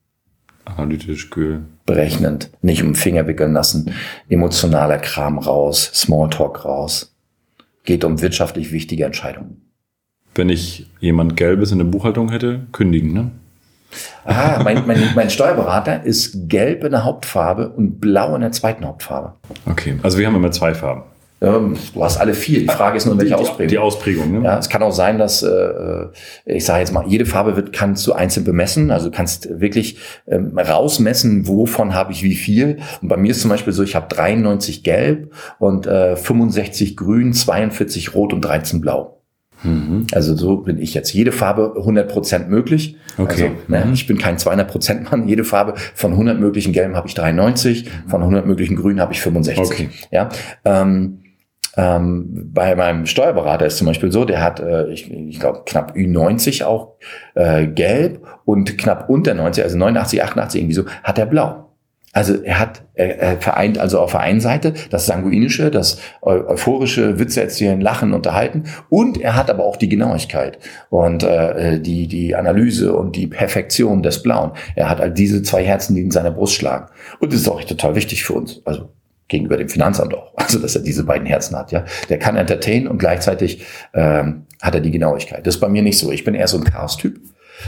Analytisch, kühl. Berechnend, nicht um den Finger wickeln lassen, emotionaler Kram raus, Smalltalk raus. Geht um wirtschaftlich wichtige Entscheidungen wenn ich jemand Gelbes in der Buchhaltung hätte, kündigen, ne? Ah, mein, mein, mein Steuerberater ist gelb in der Hauptfarbe und blau in der zweiten Hauptfarbe. Okay, also wir haben immer zwei Farben. Ähm, du hast alle vier. Die Frage ist nur, welche Ausprägung. Die Ausprägung, ne? Ja, es kann auch sein, dass, äh, ich sage jetzt mal, jede Farbe wird, kannst du einzeln bemessen. Also du kannst wirklich ähm, rausmessen, wovon habe ich wie viel. Und bei mir ist zum Beispiel so, ich habe 93 gelb und äh, 65 grün, 42 rot und 13 blau. Mhm. Also so bin ich jetzt. Jede Farbe 100% möglich. Okay. Also, ne, mhm. Ich bin kein 200% Mann. Jede Farbe von 100 möglichen Gelben habe ich 93, mhm. von 100 möglichen Grünen habe ich 65. Okay. Ja. Ähm, ähm, bei meinem Steuerberater ist zum Beispiel so, der hat, äh, ich, ich glaube, knapp Ü90 auch äh, gelb und knapp unter 90, also 89, 88 irgendwie so, hat er blau. Also er hat, er, er vereint also auf der einen Seite das Sanguinische, das euphorische, Witze erzählen, lachen, unterhalten und er hat aber auch die Genauigkeit und äh, die, die Analyse und die Perfektion des Blauen. Er hat all diese zwei Herzen, die in seiner Brust schlagen. Und das ist auch total wichtig für uns. Also gegenüber dem Finanzamt auch. Also, dass er diese beiden Herzen hat, ja. Der kann entertainen und gleichzeitig ähm, hat er die Genauigkeit. Das ist bei mir nicht so. Ich bin eher so ein Chaos-Typ.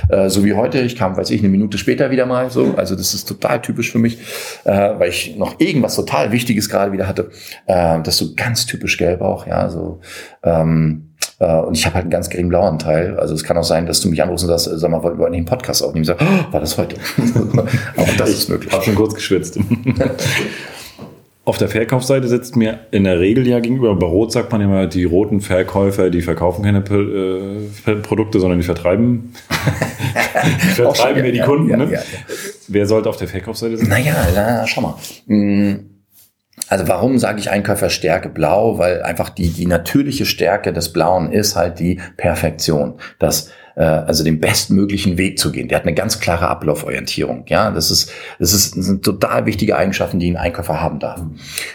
Äh, so wie heute. Ich kam, weiß ich, eine Minute später wieder mal so. Also das ist total typisch für mich, äh, weil ich noch irgendwas total Wichtiges gerade wieder hatte. Äh, das ist so ganz typisch gelb auch, ja. So ähm, Äh, und ich habe halt einen ganz geringen Blauanteil. Also es kann auch sein, dass du mich anrufst und sagst, sag mal, wollen wir nicht einen Podcast aufnehmen? Ich sag, oh, war das heute? auch das ist möglich. Ich habe schon kurz geschwitzt. Auf der Verkaufsseite sitzt mir in der Regel ja gegenüber, bei Rot sagt man immer, die roten Verkäufer, die verkaufen keine äh, Produkte, sondern die vertreiben, die vertreiben mir die Kunden. Ja, ne? ja, Wer sollte auf der Verkaufsseite sitzen? Naja, na, schau mal. Hm, also warum sage ich Einkäuferstärke blau? Weil einfach die, die natürliche Stärke des Blauen ist halt die Perfektion. Das äh, also den bestmöglichen Weg zu gehen. Der hat eine ganz klare Ablauforientierung. Ja, das ist, das ist das sind total wichtige Eigenschaften, die ein Einkäufer haben darf.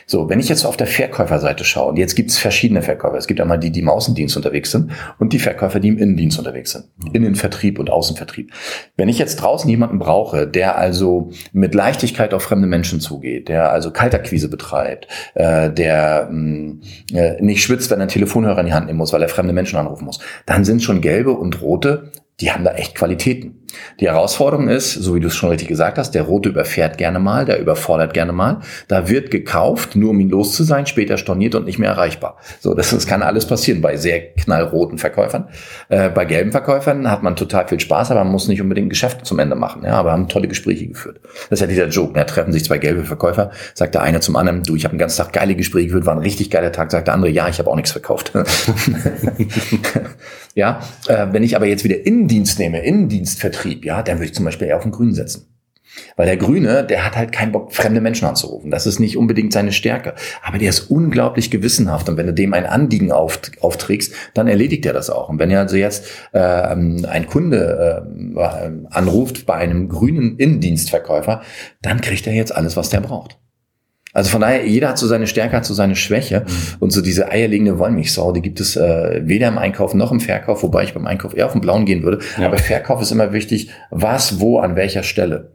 So, wenn ich jetzt auf der Verkäuferseite schaue, und jetzt gibt es verschiedene Verkäufer. Es gibt einmal die, die im Außendienst unterwegs sind und die Verkäufer, die im Innendienst unterwegs sind. Innenvertrieb und Außenvertrieb. Wenn ich jetzt draußen jemanden brauche, der also mit Leichtigkeit auf fremde Menschen zugeht, der also Kalterquise betreibt, äh, der mh, mm, äh, nicht schwitzt, wenn er einen Telefonhörer in die Hand nehmen muss, weil er fremde Menschen anrufen muss, dann sind schon gelbe und rote die haben da echt Qualitäten. Die Herausforderung ist, so wie du es schon richtig gesagt hast, der Rote überfährt gerne mal, der überfordert gerne mal. Da wird gekauft, nur um ihn los zu sein, später storniert und nicht mehr erreichbar. So, das, das kann alles passieren bei sehr knallroten Verkäufern. Äh, bei gelben Verkäufern hat man total viel Spaß, aber man muss nicht unbedingt Geschäfte zum Ende machen. Ja, aber haben tolle Gespräche geführt. Das ist ja dieser Joke. Da ne? treffen sich zwei gelbe Verkäufer, sagt der eine zum anderen, du, ich habe den ganzen Tag geile Gespräche geführt, war ein richtig geiler Tag, sagt der andere, ja, ich habe auch nichts verkauft. ja, äh, wenn ich aber jetzt wieder Innendienst nehme, Innendienstvertrieb, ja, dann würde ich zum Beispiel eher auf den Grünen setzen. Weil der Grüne, der hat halt keinen Bock, fremde Menschen anzurufen. Das ist nicht unbedingt seine Stärke. Aber der ist unglaublich gewissenhaft. Und wenn du dem ein Anliegen auf, aufträgst, dann erledigt er das auch. Und wenn er also jetzt äh, ein Kunde äh, anruft bei einem grünen Innendienstverkäufer, dann kriegt er jetzt alles, was der braucht. Also von daher, jeder hat so seine Stärke, hat so seine Schwäche. Mhm. Und so diese eierlegende Wollmilchsau, die gibt es äh, weder im Einkauf noch im Verkauf, wobei ich beim Einkauf eher auf den Blauen gehen würde. Ja. Aber Verkauf ist immer wichtig, was, wo, an welcher Stelle.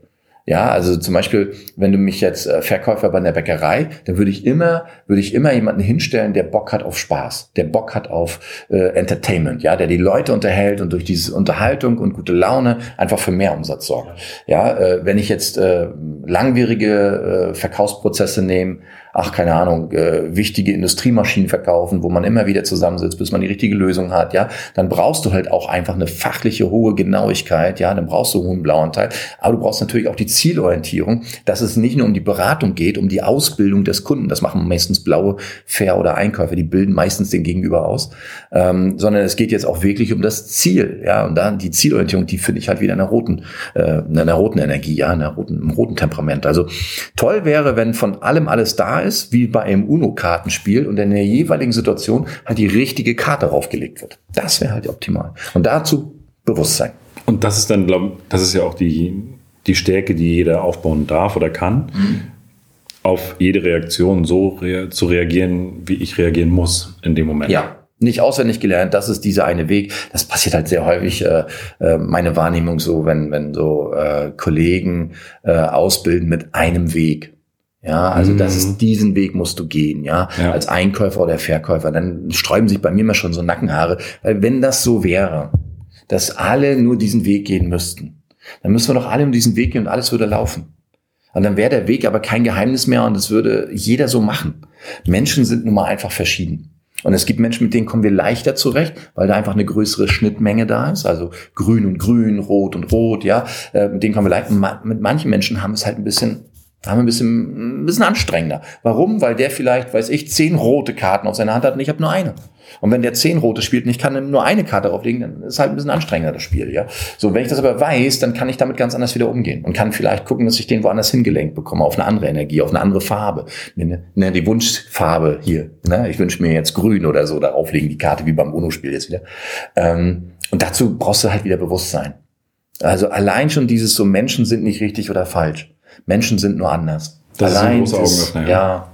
Ja, also zum Beispiel, wenn du mich jetzt äh, Verkäufer bei einer Bäckerei, dann würde ich immer, würde ich immer jemanden hinstellen, der Bock hat auf Spaß, der Bock hat auf äh, Entertainment, ja, der die Leute unterhält und durch diese Unterhaltung und gute Laune einfach für mehr Umsatz sorgt. Ja, äh, wenn ich jetzt äh, langwierige äh, Verkaufsprozesse nehme, ach, keine Ahnung, äh, wichtige Industriemaschinen verkaufen, wo man immer wieder zusammensitzt, bis man die richtige Lösung hat, ja, dann brauchst du halt auch einfach eine fachliche hohe Genauigkeit, ja, dann brauchst du einen hohen Blauanteil, aber du brauchst natürlich auch die Zielorientierung, dass es nicht nur um die Beratung geht, um die Ausbildung des Kunden, das machen meistens blaue Fair- oder Einkäufer, die bilden meistens den Gegenüber aus, ähm, sondern es geht jetzt auch wirklich um das Ziel, ja, und dann die Zielorientierung, die finde ich halt wieder in der roten, äh, in einer roten Energie, ja, in einer roten, im roten Temperament. Also toll wäre, wenn von allem alles da ist, ist, wie bei einem UNO-Kartenspiel und in der jeweiligen Situation halt die richtige Karte draufgelegt wird. Das wäre halt optimal. Und dazu Bewusstsein. Und das ist dann, glaube das ist ja auch die, die Stärke, die jeder aufbauen darf oder kann, mhm. auf jede Reaktion so rea zu reagieren, wie ich reagieren muss in dem Moment. Ja, nicht auswendig gelernt, das ist dieser eine Weg. Das passiert halt sehr häufig, äh, äh, meine Wahrnehmung so, wenn, wenn so äh, Kollegen äh, ausbilden mit einem Weg. Ja, also das ist mhm. diesen Weg musst du gehen, ja, ja, als Einkäufer oder Verkäufer. Dann sträuben sich bei mir immer schon so Nackenhaare, weil wenn das so wäre, dass alle nur diesen Weg gehen müssten, dann müssen wir doch alle um diesen Weg gehen und alles würde laufen. Und dann wäre der Weg aber kein Geheimnis mehr und das würde jeder so machen. Menschen sind nun mal einfach verschieden. Und es gibt Menschen, mit denen kommen wir leichter zurecht, weil da einfach eine größere Schnittmenge da ist. Also grün und grün, rot und rot, ja. Äh, mit denen kommen wir leicht. Mit manchen Menschen haben es halt ein bisschen haben ein bisschen, ein bisschen anstrengender. Warum? Weil der vielleicht, weiß ich, zehn rote Karten auf seiner Hand hat und ich habe nur eine. Und wenn der zehn rote spielt und ich kann nur eine Karte drauflegen, dann ist halt ein bisschen anstrengender das Spiel, ja. So, wenn ich das aber weiß, dann kann ich damit ganz anders wieder umgehen und kann vielleicht gucken, dass ich den woanders hingelenkt bekomme, auf eine andere Energie, auf eine andere Farbe. Ne, ne, die Wunschfarbe hier, ne? ich wünsche mir jetzt grün oder so, darauf legen die Karte wie beim UNO-Spiel jetzt wieder. Ähm, und dazu brauchst du halt wieder Bewusstsein. Also allein schon dieses so Menschen sind nicht richtig oder falsch. Menschen sind nur anders. Das Allein ist ein großer Augenöffner, ja. ja.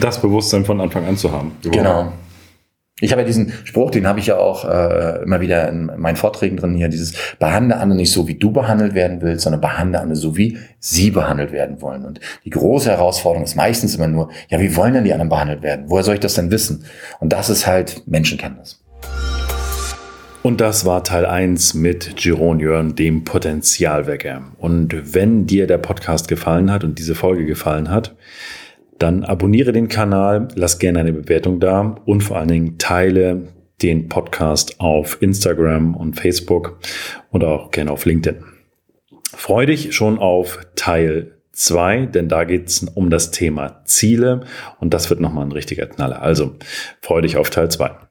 Das Bewusstsein von Anfang an zu haben. Überhaupt. Genau. Ich habe ja diesen Spruch, den habe ich ja auch äh, immer wieder in meinen Vorträgen drin hier, dieses behandle andere nicht so, wie du behandelt werden willst, sondern behandle andere so, wie sie behandelt werden wollen. Und die große Herausforderung ist meistens immer nur, ja, wie wollen denn die anderen behandelt werden? Woher soll ich das denn wissen? Und das ist halt Menschenkenntnis. Und das war Teil 1 mit Jeroen Jörn, dem Potenzialwecker. Und wenn dir der Podcast gefallen hat und diese Folge gefallen hat, dann abonniere den Kanal, lass gerne eine Bewertung da und vor allen Dingen teile den Podcast auf Instagram und Facebook und auch gerne auf LinkedIn. Freu dich schon auf Teil 2, denn da geht es um das Thema Ziele und das wird nochmal ein richtiger Knaller. Also freu dich auf Teil 2.